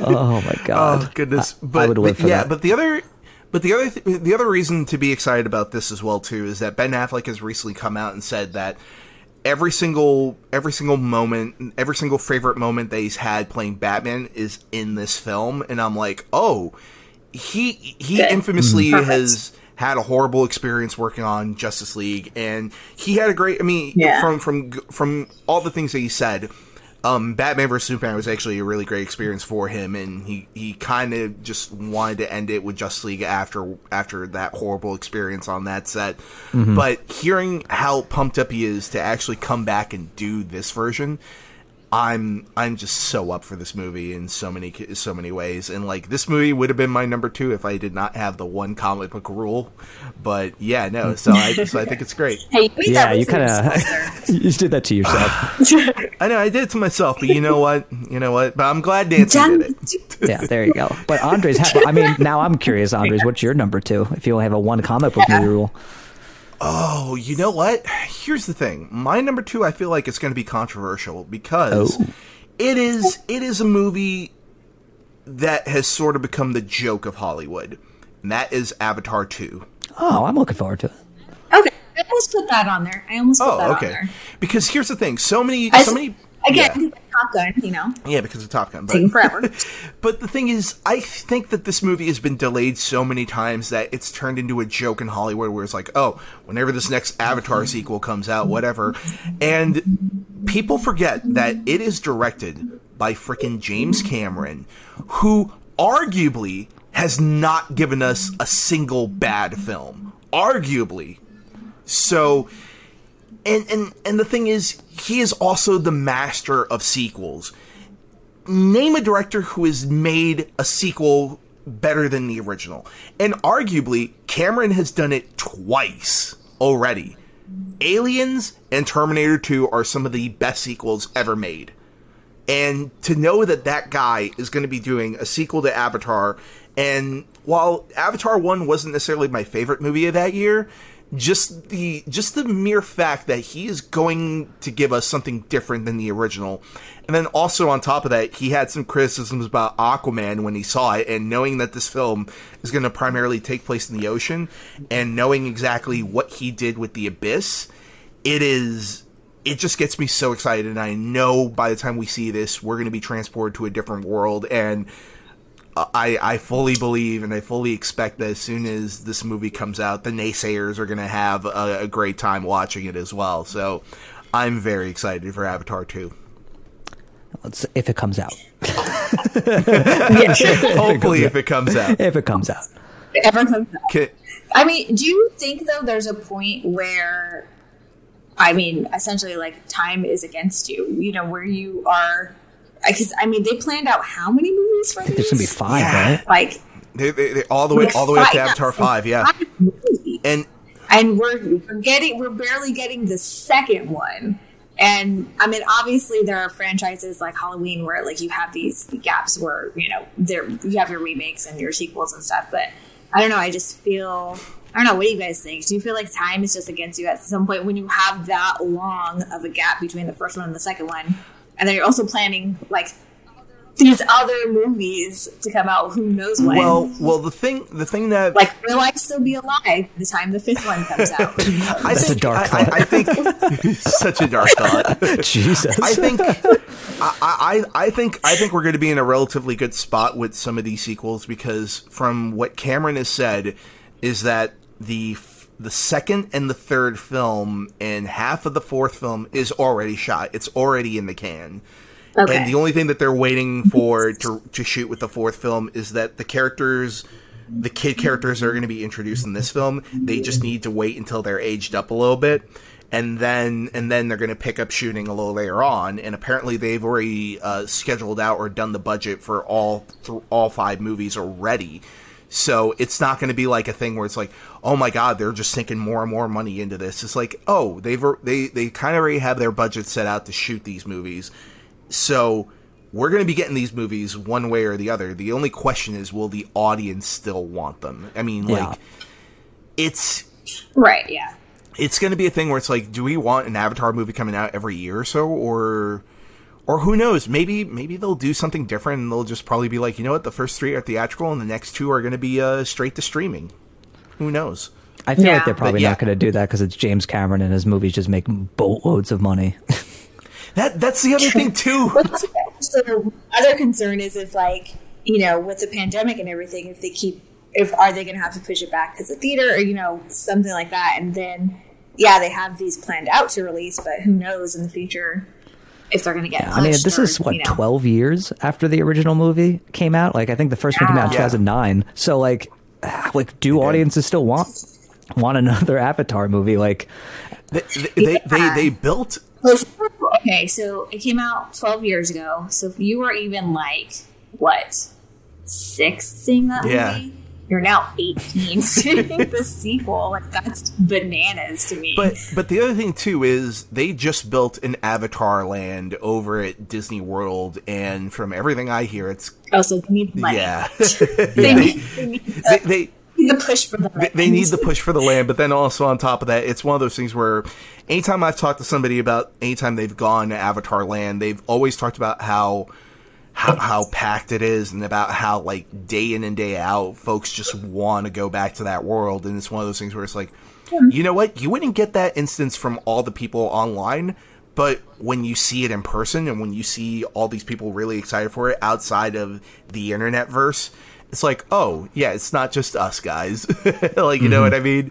Oh my oh, god! Oh goodness! But, I, I but yeah, that. but the other but the other th- the other reason to be excited about this as well too is that Ben Affleck has recently come out and said that every single every single moment, every single favorite moment that he's had playing Batman is in this film, and I'm like, oh, he he Good. infamously mm-hmm. has had a horrible experience working on Justice League, and he had a great. I mean, yeah. from from from all the things that he said um, Batman vs Superman was actually a really great experience for him, and he, he kind of just wanted to end it with Justice League after after that horrible experience on that set. Mm-hmm. But hearing how pumped up he is to actually come back and do this version, I'm I'm just so up for this movie in so many so many ways, and like this movie would have been my number two if I did not have the one comic book rule. But yeah, no, so I so I think it's great. Hey, yeah, you kind of you did that to yourself. I know I did it to myself, but you know what? You know what? But I'm glad Nancy did it. yeah, there you go. But Andres, I mean, now I'm curious, Andres, what's your number two? If you only have a one comic book movie rule. Oh, you know what? Here's the thing. My number two, I feel like it's going to be controversial because oh. it is it is a movie that has sort of become the joke of Hollywood, and that is Avatar two. Oh, I'm looking forward to it. Okay, I almost put that on there. I almost put oh, that okay. on there. Because here's the thing: so many, I so many. Again, yeah. Top Gun, you know. Yeah, because of Top Gun. But, Taking forever. but the thing is, I think that this movie has been delayed so many times that it's turned into a joke in Hollywood where it's like, oh, whenever this next Avatar sequel comes out, whatever. And people forget that it is directed by freaking James Cameron, who arguably has not given us a single bad film. Arguably. So and and and the thing is, he is also the master of sequels. Name a director who has made a sequel better than the original. And arguably, Cameron has done it twice already. Aliens and Terminator 2 are some of the best sequels ever made. And to know that that guy is going to be doing a sequel to Avatar, and while Avatar 1 wasn't necessarily my favorite movie of that year, just the just the mere fact that he is going to give us something different than the original. And then also on top of that he had some criticisms about aquaman when he saw it and knowing that this film is going to primarily take place in the ocean and knowing exactly what he did with the abyss it is it just gets me so excited and i know by the time we see this we're going to be transported to a different world and I, I fully believe and I fully expect that as soon as this movie comes out, the naysayers are going to have a, a, great time watching it as well. So I'm very excited for Avatar 2. Let's, if it comes out. Hopefully, if it comes out. If it comes out. If it ever comes out. I mean, do you think, though, there's a point where, I mean, essentially, like, time is against you, you know, where you are because I mean they planned out how many movies for these? There's gonna be five, yeah. right? Like they, they, they, all the way, all the way up to Avatar five, yeah. And and we're we're getting we're barely getting the second one. And I mean, obviously, there are franchises like Halloween where like you have these gaps where you know there you have your remakes and your sequels and stuff. But I don't know. I just feel I don't know. What do you guys think? Do you feel like time is just against you at some point when you have that long of a gap between the first one and the second one? And then you're also planning like these other movies to come out. Who knows when? Well, well, the thing, the thing that like will I still be alive by the time the fifth one comes out? I That's think, a dark thought. I, I think such a dark thought. Jesus. I think. I, I, I think I think we're going to be in a relatively good spot with some of these sequels because from what Cameron has said is that the the second and the third film and half of the fourth film is already shot. It's already in the can. Okay. And the only thing that they're waiting for to to shoot with the fourth film is that the characters the kid characters are going to be introduced in this film. They just need to wait until they're aged up a little bit and then and then they're going to pick up shooting a little later on and apparently they've already uh, scheduled out or done the budget for all th- all five movies already so it's not going to be like a thing where it's like, oh my god, they're just sinking more and more money into this. It's like, oh, they've they they kind of already have their budget set out to shoot these movies, so we're going to be getting these movies one way or the other. The only question is, will the audience still want them? I mean, like, it's right, yeah. It's going to be a thing where it's like, do we want an Avatar movie coming out every year or so, or or who knows? Maybe maybe they'll do something different and they'll just probably be like, you know what, the first three are theatrical and the next two are going to be uh, straight to streaming. Who knows? I feel yeah. like they're probably yeah. not going to do that because it's James Cameron and his movies just make boatloads of money. that that's the other thing too. so the other concern is if like you know with the pandemic and everything, if they keep if are they going to have to push it back because of theater or you know something like that, and then yeah, they have these planned out to release, but who knows in the future if they're going to get. Yeah, I mean, this or, is what you know. twelve years after the original movie came out. Like, I think the first yeah. one came out in two thousand nine. So, like, like, do audiences still want want another Avatar movie? Like, they they, yeah. they, they built. Okay, so it came out twelve years ago. So if you were even like what six seeing that yeah. movie, you're now 18 seeing the sequel. Like that's bananas to me. But but the other thing too is they just built an Avatar land over at Disney World, and from everything I hear, it's oh, so they need money. Yeah, they, Need, they, need the, they, they the push for the land. They need the push for the land, but then also on top of that, it's one of those things where anytime I've talked to somebody about anytime they've gone to Avatar land, they've always talked about how how, how packed it is and about how like day in and day out folks just want to go back to that world. And it's one of those things where it's like you know what? You wouldn't get that instance from all the people online but when you see it in person and when you see all these people really excited for it outside of the internet verse it's like oh yeah it's not just us guys. Like you mm-hmm. know what i mean?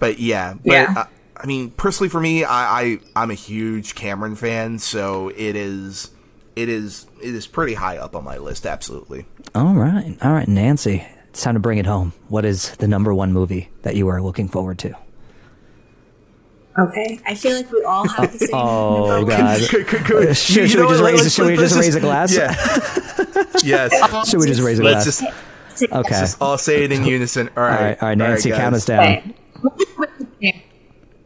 But yeah. But yeah. I, I mean personally for me I, I i'm a huge cameron fan so it is it is it is pretty high up on my list. Absolutely. All right, all right, Nancy. It's time to bring it home. What is the number one movie that you are looking forward to? Okay, I feel like we all have the same. oh God! Should, should, we just raise? Should we just raise a glass? Yeah. yes. Should we just raise a glass? Let's just, okay. Let's just all say it in unison. All right. All right, all right Nancy, all right, count us down. Okay.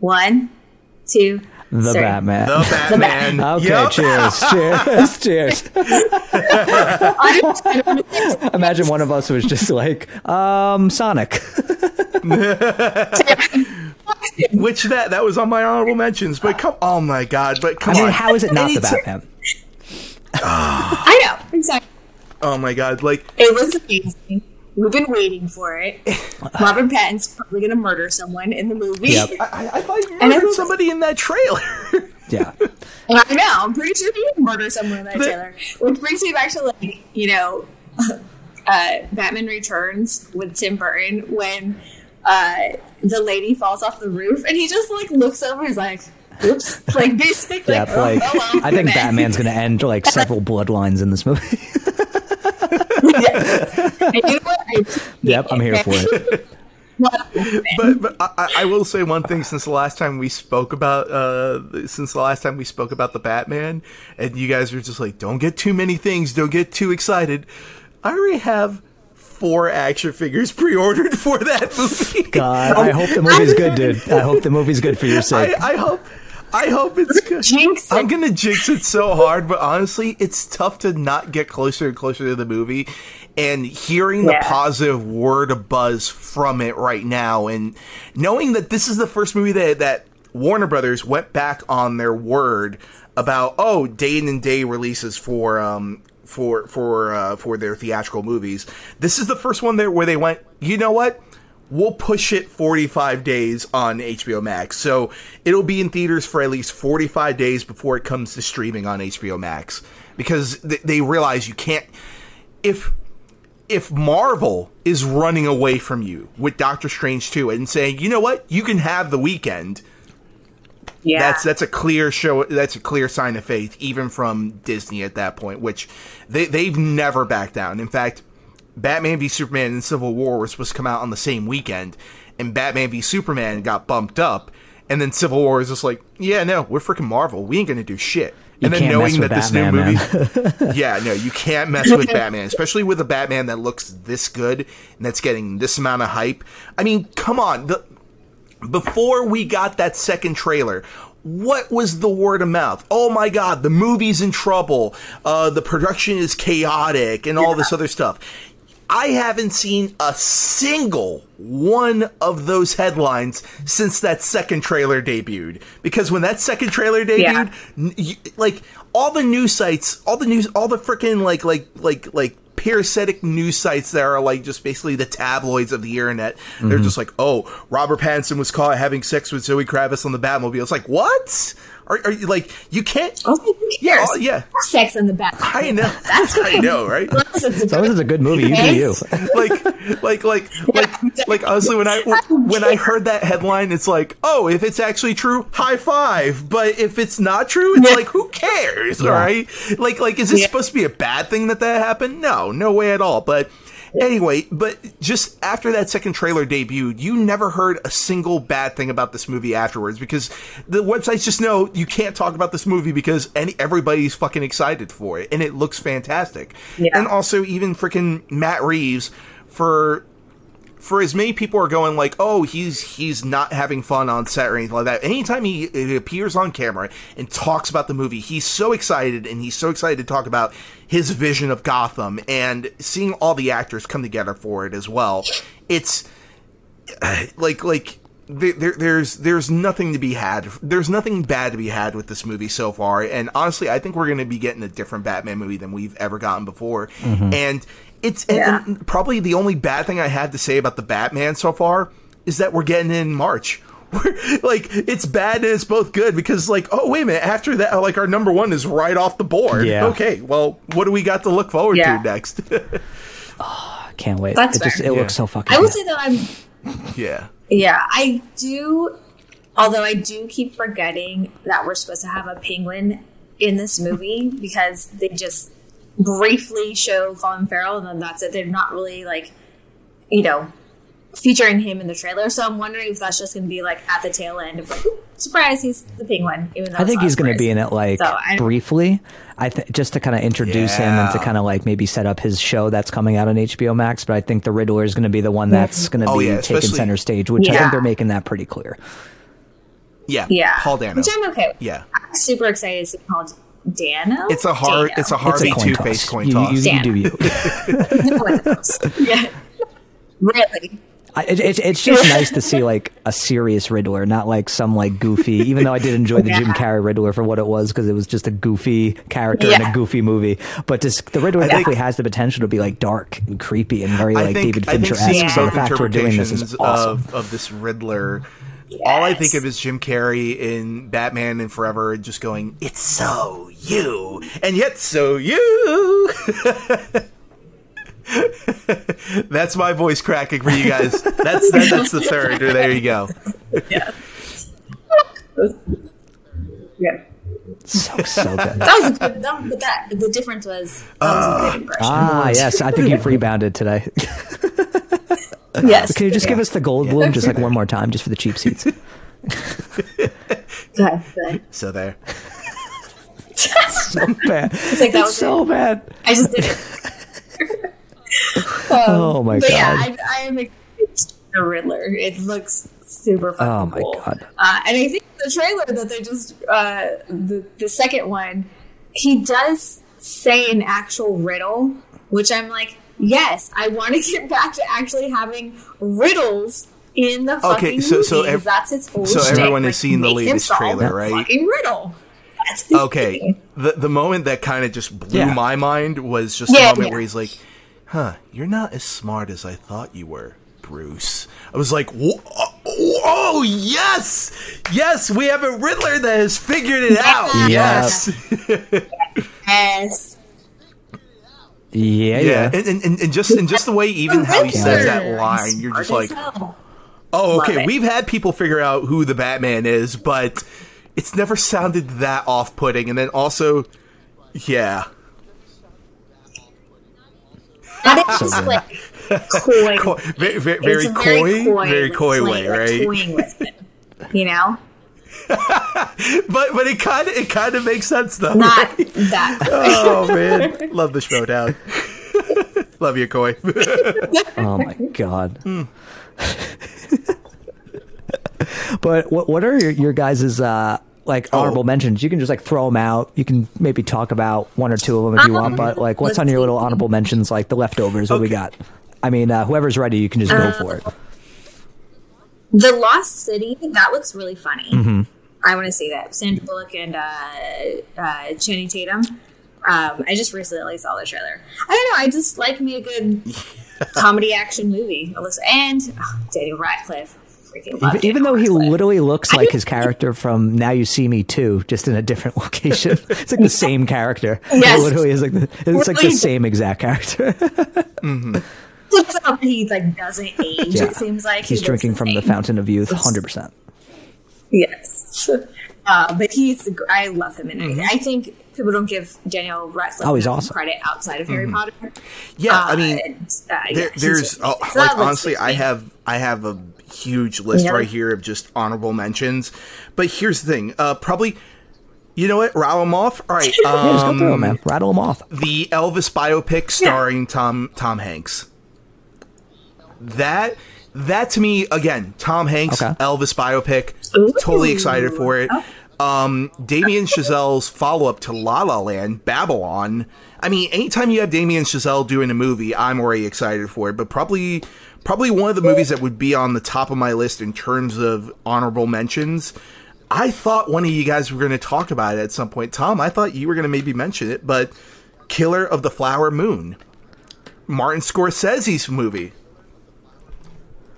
One, two, the Sorry. Batman. The Batman. okay, yep. cheers. Cheers. cheers. Imagine one of us was just like, um, Sonic. Which that that was on my honorable mentions, but come oh my god, but come I mean, on. how is it not the Batman? I know, exactly. Oh my god, like it was amazing. We've been waiting for it. Robert Pattinson's probably going to murder someone in the movie. Yep. I, I thought you murdered somebody in that trailer. yeah. I know. I'm pretty sure he did murder someone in that the, trailer. Which brings me back to, like, you know, uh, Batman Returns with Tim Burton when uh, the lady falls off the roof and he just like looks over and is like, oops. Like basically, Yeah, like, like oh, well, I think man. Batman's going to end like several bloodlines in this movie. And you know what? I yep, I'm here for it. but but I, I will say one thing since the last time we spoke about uh since the last time we spoke about the Batman and you guys were just like don't get too many things don't get too excited I already have four action figures pre-ordered for that movie God, I hope the movie's good, dude. I hope the movie's good for your sake. I, I hope I hope it's good Jinx I'm gonna jinx it so hard but honestly it's tough to not get closer and closer to the movie and hearing the positive word of buzz from it right now and knowing that this is the first movie that that Warner Brothers went back on their word about oh day in and day releases for um for for uh, for their theatrical movies. This is the first one there where they went, you know what? We'll push it 45 days on HBO Max. So it'll be in theaters for at least 45 days before it comes to streaming on HBO Max because th- they realize you can't if if Marvel is running away from you with Doctor Strange 2 and saying, "You know what? You can have the weekend." yeah. That's that's a clear show. That's a clear sign of faith, even from Disney at that point, which they they've never backed down. In fact, Batman v Superman and Civil War were supposed to come out on the same weekend, and Batman v Superman got bumped up, and then Civil War is just like, yeah, no, we're freaking Marvel. We ain't gonna do shit. You and then knowing with that this new movie, yeah, no, you can't mess with Batman, especially with a Batman that looks this good and that's getting this amount of hype. I mean, come on, the before we got that second trailer, what was the word of mouth? Oh my god, the movie's in trouble. Uh, the production is chaotic and all this other stuff. I haven't seen a single one of those headlines since that second trailer debuted. Because when that second trailer debuted, Yeah. like all the news sites, all the news, all the freaking like like like like parasitic news sites that are like just basically the tabloids of the internet. They're mm-hmm. just like, oh, Robert Pattinson was caught having sex with Zoe Kravitz on the Batmobile. It's like, what? Are, are you like you can't? Oh, who Yeah, oh, yeah. Sex in the back. I know, That's I know, right? So this is a good movie. You do you. like like like like like honestly when i when i heard that headline it's like oh if it's actually true high five but if it's not true it's Yeah. like who cares right? like like is this Yeah. supposed to be a bad thing that that happened no no way at all but Anyway, but just after that second trailer debuted, you never heard a single bad thing about this movie afterwards because the websites just know you can't talk about this movie because any everybody's fucking excited for it and it looks fantastic. Yeah. And also even freaking Matt Reeves for for as many people are going like, oh, he's he's not having fun on set or anything like that. Anytime he, he appears on camera and talks about the movie, he's so excited and he's so excited to talk about his vision of Gotham and seeing all the actors come together for it as well. It's like like there, there, there's there's nothing to be had. There's nothing bad to be had with this movie so far. And honestly, I think we're going to be getting a different Batman movie than we've ever gotten before. Mm-hmm. And it's Yeah. and probably the only bad thing I had to say about the Batman so far is that we're getting in March. We're- like it's bad and it's both good because like oh wait a minute after that like our number one is right off the board Yeah. okay well what do we got to look forward Yeah. to next I ah, Can't wait. That's it just fair. it looks so fucking. I will good. say that I'm yeah Yeah, I do. Although I do keep forgetting that we're supposed to have a penguin in this movie because they just briefly show Colin Farrell and then that's it. They're not really like, you know, featuring him in the trailer. So I'm wondering if that's just going to be like at the tail end of like, surprise, he's the penguin. Even though I think he's going to be in it like So I- briefly. I th- just to kind of introduce him and to kind of like maybe set up his show that's coming out on HBO Max. But I think the Riddler is going to be the one mm-hmm. that's going to Oh, be yeah, taking center stage, which I think they're making that pretty clear. yeah Yeah, Paul Dano which I'm okay. With. yeah I'm super excited to see Paul Dano. it's a hard Dano. it's a It's Harvey a Two toss. Face coin toss You, you Dan. do you. yeah, really. I, it, it's it's just nice to see like a serious Riddler, not like some like goofy. Even though I did enjoy the Jim Carrey Riddler for what it was because it was just a goofy character in a goofy movie. But just the Riddler I think- definitely has the potential to be like dark and creepy and very like think, David Fincher esque. So the fact we're doing this is awesome. of, of this Riddler, all I think of is Jim Carrey in Batman and Forever, just going, "It's so you, and yet so you." That's my voice cracking for you guys. That's that, that's the third. There you go. Yeah. yeah. So so good. That was a good. That, but that the difference was that was a good impression. Ah, yes. I think you've rebounded today. yes. Can you just give us the gold bloom just like one more time, just for the cheap seats? Good, good. So there. So bad. It's like that was so it. bad. I just did it. Oh my god. yeah. I, I am excited to the Riddler. It looks super fun. Oh my cool. God. Uh, and I think the trailer that they just uh, the the second one, he does say an actual riddle, which I'm like, yes, I want to get back to actually having riddles in the fucking Okay, so- so movie, 'cause ev- that's its whole so shtick. everyone has Like, seen the latest trailer, a right? Fucking riddle. Okay. thing. The the moment that kind of just blew Yeah. my mind was just Yeah, the moment yeah. where he's like, "Huh, you're not as smart as I thought you were." Bruce. I was like, "Whoa, oh, yes! Yes, we have a Riddler that has figured it out. Yes. Yes. Yeah, Yeah, yeah. and, and, and- and just and just the way even how he says that line, you're just like, oh, okay. We've had people figure out who the Batman is, but it's never sounded that off-putting. And then also, yeah, And it's just like coy. Very, very, very coy, very coy way, right? toying with it, you know, But but it kind of it kind of makes sense though. not that. Oh man, love the showdown. love you, Coy. Oh my god. Hmm. but what what are your, your guys' uh like Oh. honorable mentions? You can just like throw them out. You can maybe talk about one or two of them if you want. Um, But like, what's on your little honorable mentions? Like the leftovers. What we got? I mean, uh, whoever's ready, you can just go for it. The Lost City that looks really funny. Mm-hmm. I want to see that. Sandra Bullock and uh, uh, Channing Tatum. Um, I just recently saw the trailer. I don't know. I just like me a good comedy action movie. It and oh, Daniel Radcliffe. Freaking love Even, even though he Radcliffe. literally looks like his character from Now You See Me Too, just in a different location. It's like the same character. Yes. It literally is like the, it's like the same exact character. looks up and he like doesn't age. Yeah. It seems like He's He looks drinking from the same. fountain of youth, hundred percent. Yes. Uh, but he's, I love him in anything. I think people don't give Daniel Radcliffe Oh, he's awesome. credit outside of Harry Potter. Yeah, I Uh, mean, and, uh, yeah, there, he's there's just oh. So like honestly, I have I have a huge list Yeah. right here of just honorable mentions. But here's the thing, uh, probably. You know what? Rattle them off. All right. Um, Yeah, just go through them, man. Rattle them off. the Elvis biopic starring Tom Tom Hanks. That that to me again, Tom Hanks Okay. Elvis biopic. Ooh. Totally excited for it. Um, Damien Chazelle's follow up to La La Land, Babylon. I mean, anytime you have Damien Chazelle doing a movie, I'm already excited for it. But probably probably one of the movies that would be on the top of my list in terms of honorable mentions. I thought one of you guys were going to talk about it at some point. Tom, I thought you were going to maybe mention it, but Killer of the Flower Moon. Martin Scorsese's movie.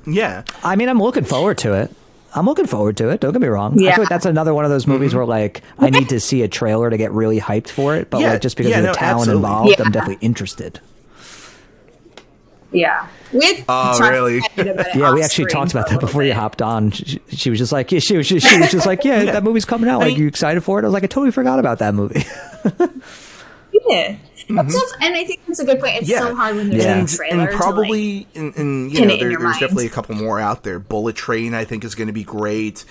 Yeah. I mean, I'm looking forward to it. I'm looking forward to it. Don't get me wrong. I Yeah. feel like that's another one of those movies mm-hmm. where like I need to see a trailer to get really hyped for it. But Yeah, like just because yeah, of the no, talent absolutely. involved, Yeah. I'm definitely interested. Yeah. With Oh, really? Yeah, we actually talked about that before you hopped on. She, she was just like, yeah, she was just, she was just like, yeah, that movie's coming out. Like, mean- you excited for it? I was like, I totally forgot about that movie. Yeah. So- and I think that's a good point. It's Yeah. so hard when there's Yeah. no and, trailer. and to, probably and, and you know it in there, there's mind. definitely a couple more out there bullet train i think is going to be great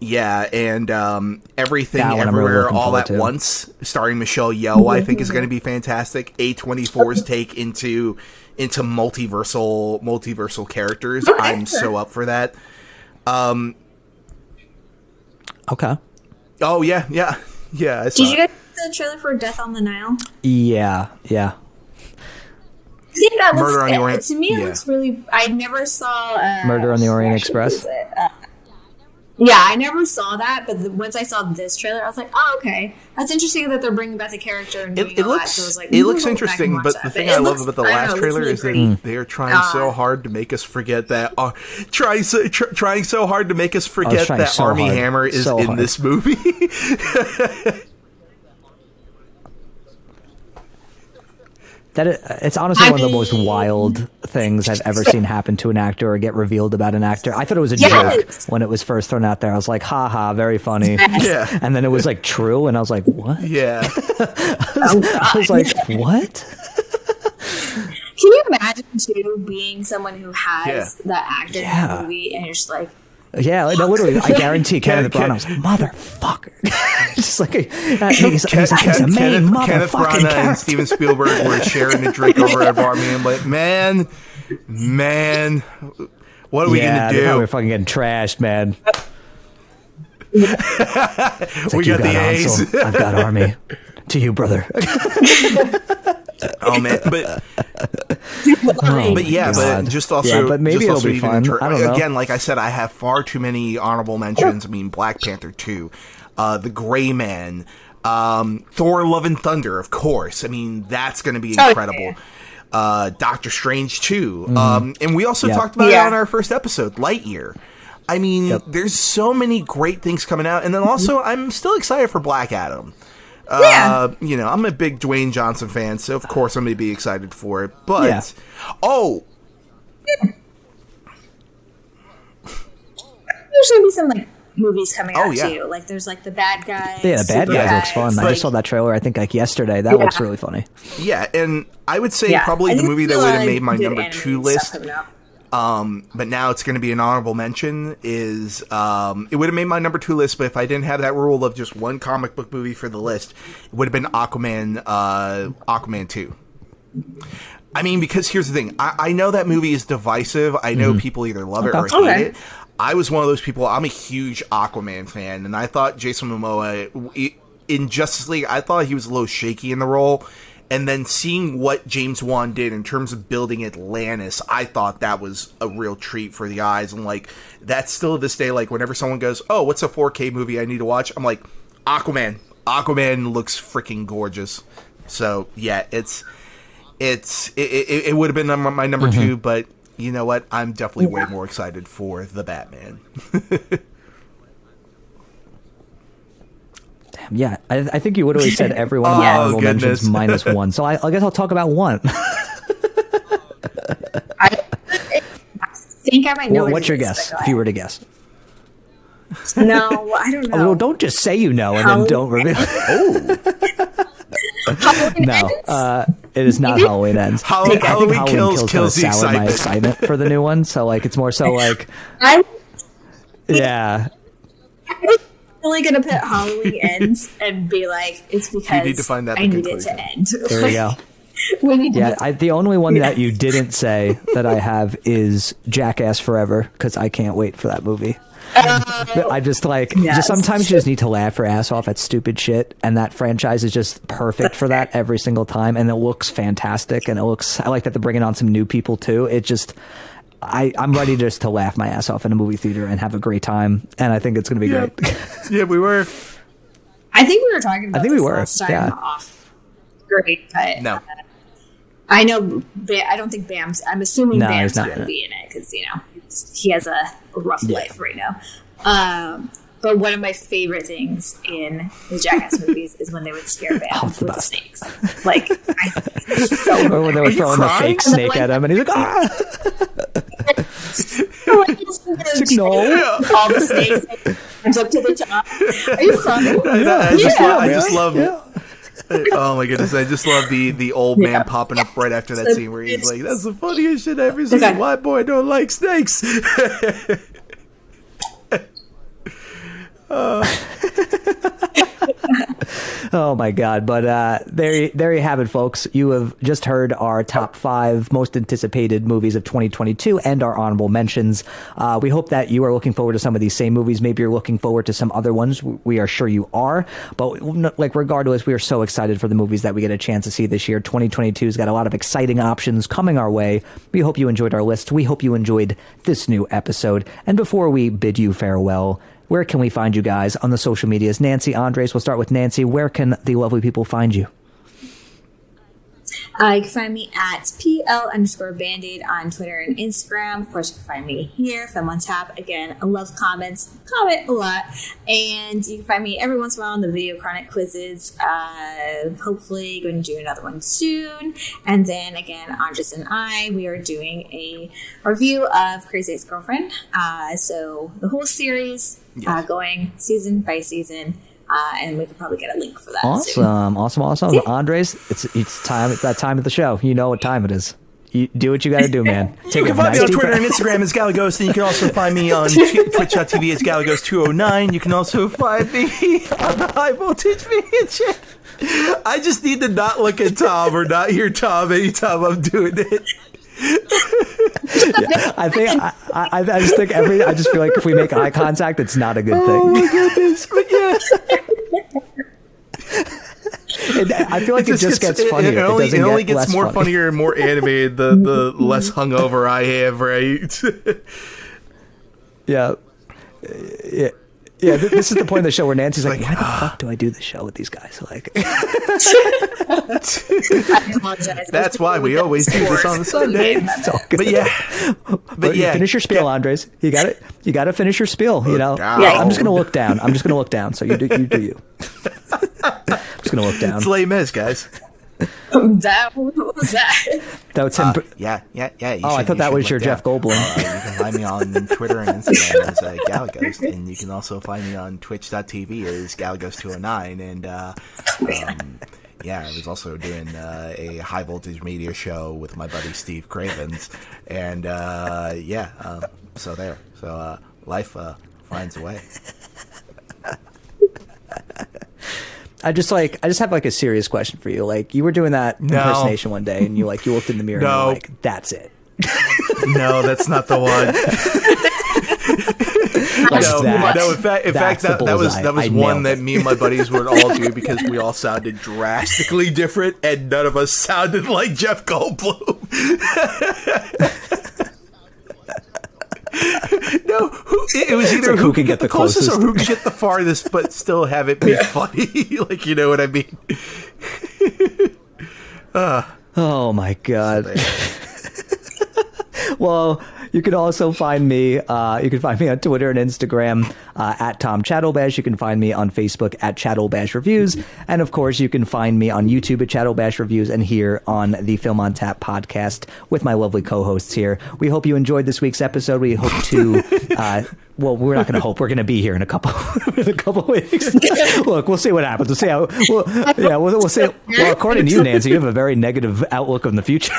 yeah and um, everything That one I'm really everywhere all at to. once starring michelle yeoh i think is going to be fantastic a24's take into into multiversal multiversal characters Okay, i'm so up for that Um. okay. oh yeah yeah yeah I saw Did you it. guys see the trailer for Death on the Nile? Yeah, yeah. I think that looks Murder on the Orient- to me. It yeah. looks really. I never saw uh, Murder on the Orient Express? Uh, yeah, I never saw that, but the, once I saw this trailer, I was like, "Oh, okay, that's interesting that they're bringing back the character and It, it all that." looks So I was like, it looks I'll go back and interesting, but that." the thing it I love about the last know, trailer really is that they're trying so Uh, hard to make us forget that uh, trying so tr- trying so hard to make us forget that so Armie hard. Hammer is So in hard. this movie. That it's honestly I one of the most wild things I've ever seen happen to an actor or get revealed about an actor. I thought it was a Yes. joke when it was first thrown out there. I was like, "Ha ha, very funny." Yeah. And then it was like true, and I was like, "What?" Yeah. Oh, I was like, "What?" Can you imagine too being someone who has Yeah. that actor in Yeah. the movie and you're just like, Yeah, no, literally, I guarantee Kenneth Ken- Branagh was like, "Motherfucker!" Just like uh, he's, he's, Ken- he's, a Ken- main Kenneth, Kenneth motherfucking Branagh and. Steven Spielberg were sharing a drink over at a bar. Me, I'm like, man, man, what are we yeah, gonna do? were fucking getting trashed, man. It's We like, you got the A's. I've got Armie. To you, brother. Oh man, but Oh, but yeah, God. but just also, Yeah, but maybe just it'll also be fun. inter- I don't know. Again, like I said, I have far too many honorable mentions. I mean, Black Panther two, uh, The Gray Man, um, Thor: Love and Thunder, of course. I mean, that's going to be Oh, incredible. yeah. Uh, Doctor Strange two, um, and we also Mm-hmm. Yeah. talked about Yeah. it on our first episode, Lightyear. I mean, Yep. there's so many great things coming out, and then also I'm still excited for Black Adam. Yeah. Uh, you know, I'm a big Dwayne Johnson fan, so of course I'm going to be excited for it. But Yeah. oh, there's gonna be some like movies coming Oh, out yeah. too. Like there's like the bad guys. Yeah, the bad Super guys looks Guys, fun. I just saw that trailer. I think like yesterday. That looks really funny. yeah, and I would say Yeah. probably I the movie that would have made my number two list, coming up. Um, but now it's going to be an honorable mention. Is um, it would have made my number two list, but if I didn't have that rule of just one comic book movie for the list, it would have been Aquaman, uh, Aquaman two. I mean, because here's the thing. I, I know that movie is divisive. I know people either love it or hate. Okay. it. I was one of those people. I'm a huge Aquaman fan, and I thought Jason Momoa in Justice League. I thought he was a little shaky in the role, and then seeing what James Wan did in terms of building Atlantis, I thought that was a real treat for the eyes. And like that's still to this day, like whenever someone goes, "Oh, what's a 4K movie I need to watch?" I'm like, Aquaman. Aquaman looks freaking gorgeous. So yeah, it's it's it, it, it would have been my number Mm-hmm. two, but you know what? I'm definitely way more excited for the Batman. Yeah, I, I think you literally said every one of my Oh, honorable mentions goodness. minus one. So I, I guess I'll talk about one. I, I think I might know. What- what what's your guess? If you were to guess, no, I don't know. well, don't just say you know and How- then don't reveal. Halloween no, Ends? uh, it is not Halloween ends. Hall- I think Halloween Kills kinda kills the soured my excitement. excitement for the new one. So like, it's more so like, I'm yeah, only gonna put Halloween ends and be like, it's because you need to find that I the need it to end. there you go. we need Yeah, I, the only one that you didn't say that I have is Jackass Forever because I can't wait for that movie. Oh. I just like Yes. just sometimes you just need to laugh your ass off at stupid shit, and that franchise is just perfect for that every single time, and it looks fantastic, and it looks. I like that they're bringing on some new people too. It just. I, I'm ready just to laugh my ass off in a movie theater and have a great time, and I think it's going to be Yeah. great. yeah, we were. I think we were talking about I think we were, last time yeah. off. Great, but No. I know. Ba- I don't think Bam's. I'm assuming No, Bam's not going to be in it because you know he has a rough life right now. Um, but one of my favorite things in the Jackass movies is when they would scare Bam Oh, with the snakes. Like, I, so or when they were throwing the fake snake at him, and he's like, "Ah!" like, no. all the snakes comes up to the top. Are you crying? I, I just, Yeah, lo- I just love. Yeah. Oh my goodness! I just love the the old man Yeah. popping up right after that So scene where he's like, "That's the funniest shit I've ever seen. Okay. White boy don't like snakes." Uh. Oh my god! But uh, there, you- there you have it, folks. You have just heard our top five most anticipated movies of 2022 and our honorable mentions. Uh, we hope that you are looking forward to some of these same movies. Maybe you're looking forward to some other ones. We are sure you are. But like, regardless, we are so excited for the movies that we get a chance to see this year. 2022's got a lot of exciting options coming our way. We hope you enjoyed our list. We hope you enjoyed this new episode. And before we bid you farewell. Where can we find you guys on the social medias? Nancy Andres, we'll start with Nancy. Where can the lovely people find you? Uh, you can find me at PL underscore Band-Aid on Twitter and Instagram. Of course, you can find me here, Film on Tap. Again, I love comments. Comment a lot. And you can find me every once in a while on the Video Chronic quizzes. Uh, hopefully going to do another one soon. And then again, Andres and I, we are doing a review of Crazy Ex-Girlfriend. Uh, so the whole series uh, going season by season. Uh, and we could probably get a link for that. soon. Awesome, awesome, awesome. Andres, it's it's time. It's that time of the show. You know what time it is. You do what you got to do, man. Take You a can find me nice on deep Twitter and Instagram as Galagos, and you can also find me on t- twitch.tv as Galagos209. You can also find me on the High Voltage Media channel. I just need to not look at Tom or not hear Tom anytime I'm doing it. I think I, I, I just think every. I just feel like if we make eye contact, it's not a good thing. Oh my goodness. But yeah. It- I feel like it, just gets, it- funnier. It, only, doesn't it only get gets more funny. funnier and more animated the, the less hungover I have, right? Yeah. Yeah. Yeah, th- this is the point of the show where Nancy's like, Like, "Why the ah. fuck do I do this show with these guys?" Like, That's why we always do this on the Sunday. it's all good. But yeah. But, But yeah. finish your spiel, Andres. You got it. You got to finish your spiel. You know, down. I'm just gonna look down. I'm just gonna look down. So you do you do you. I'm just gonna look down. It's lame as, guys. That what was that? That's him. Uh, yeah, yeah, yeah. you Oh, I thought that was look your down. Jeff Goldblum. Uh, you can find me on Twitter and Instagram as uh, Galagos, and you can also find me on Twitch.tv as Galagos209. And uh, um, yeah, I was also doing uh, a high voltage media show with my buddy Steve Cravens, and uh, yeah, um, so there. So uh, life uh, finds a way. I just like I just have like a serious question for you. Like you were doing that No. impersonation one day, and you like you looked in the mirror and you're like, "That's it." No, that's not the one. Like no, that. no. In fact, in fact, that, that was that was I one that me and my buddies would all do because we all sounded drastically different, and none of us sounded like Jeff Goldblum. no, who, it was either like who, who could get the closest, closest. or who could get the farthest, but still have it be funny. like you know what I mean? Oh my god. well, you can also find me. Uh, you can find me on Twitter and Instagram uh, at Tom Chattelbash. You can find me on Facebook at Chattelbash Reviews, and of course, you can find me on YouTube at Chattelbash Reviews, and here on the Film on Tap podcast with my lovely co-hosts here. We hope you enjoyed this week's episode. We hope to. Uh, well, we're not going to hope. We're going to be here in a couple in a couple weeks. Look, we'll see what happens. We'll see how. We'll, yeah, we'll, we'll see. Well, according to you, Nancy, you have a very negative outlook on the future.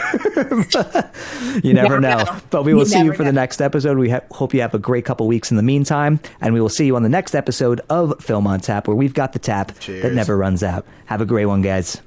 you never Never know. know. But we will You see you for the next episode. We ha- hope you have a great couple weeks in the meantime, and we will see you on the next episode of Film on Tap, where we've got the tap that never runs out. Have a great one, guys.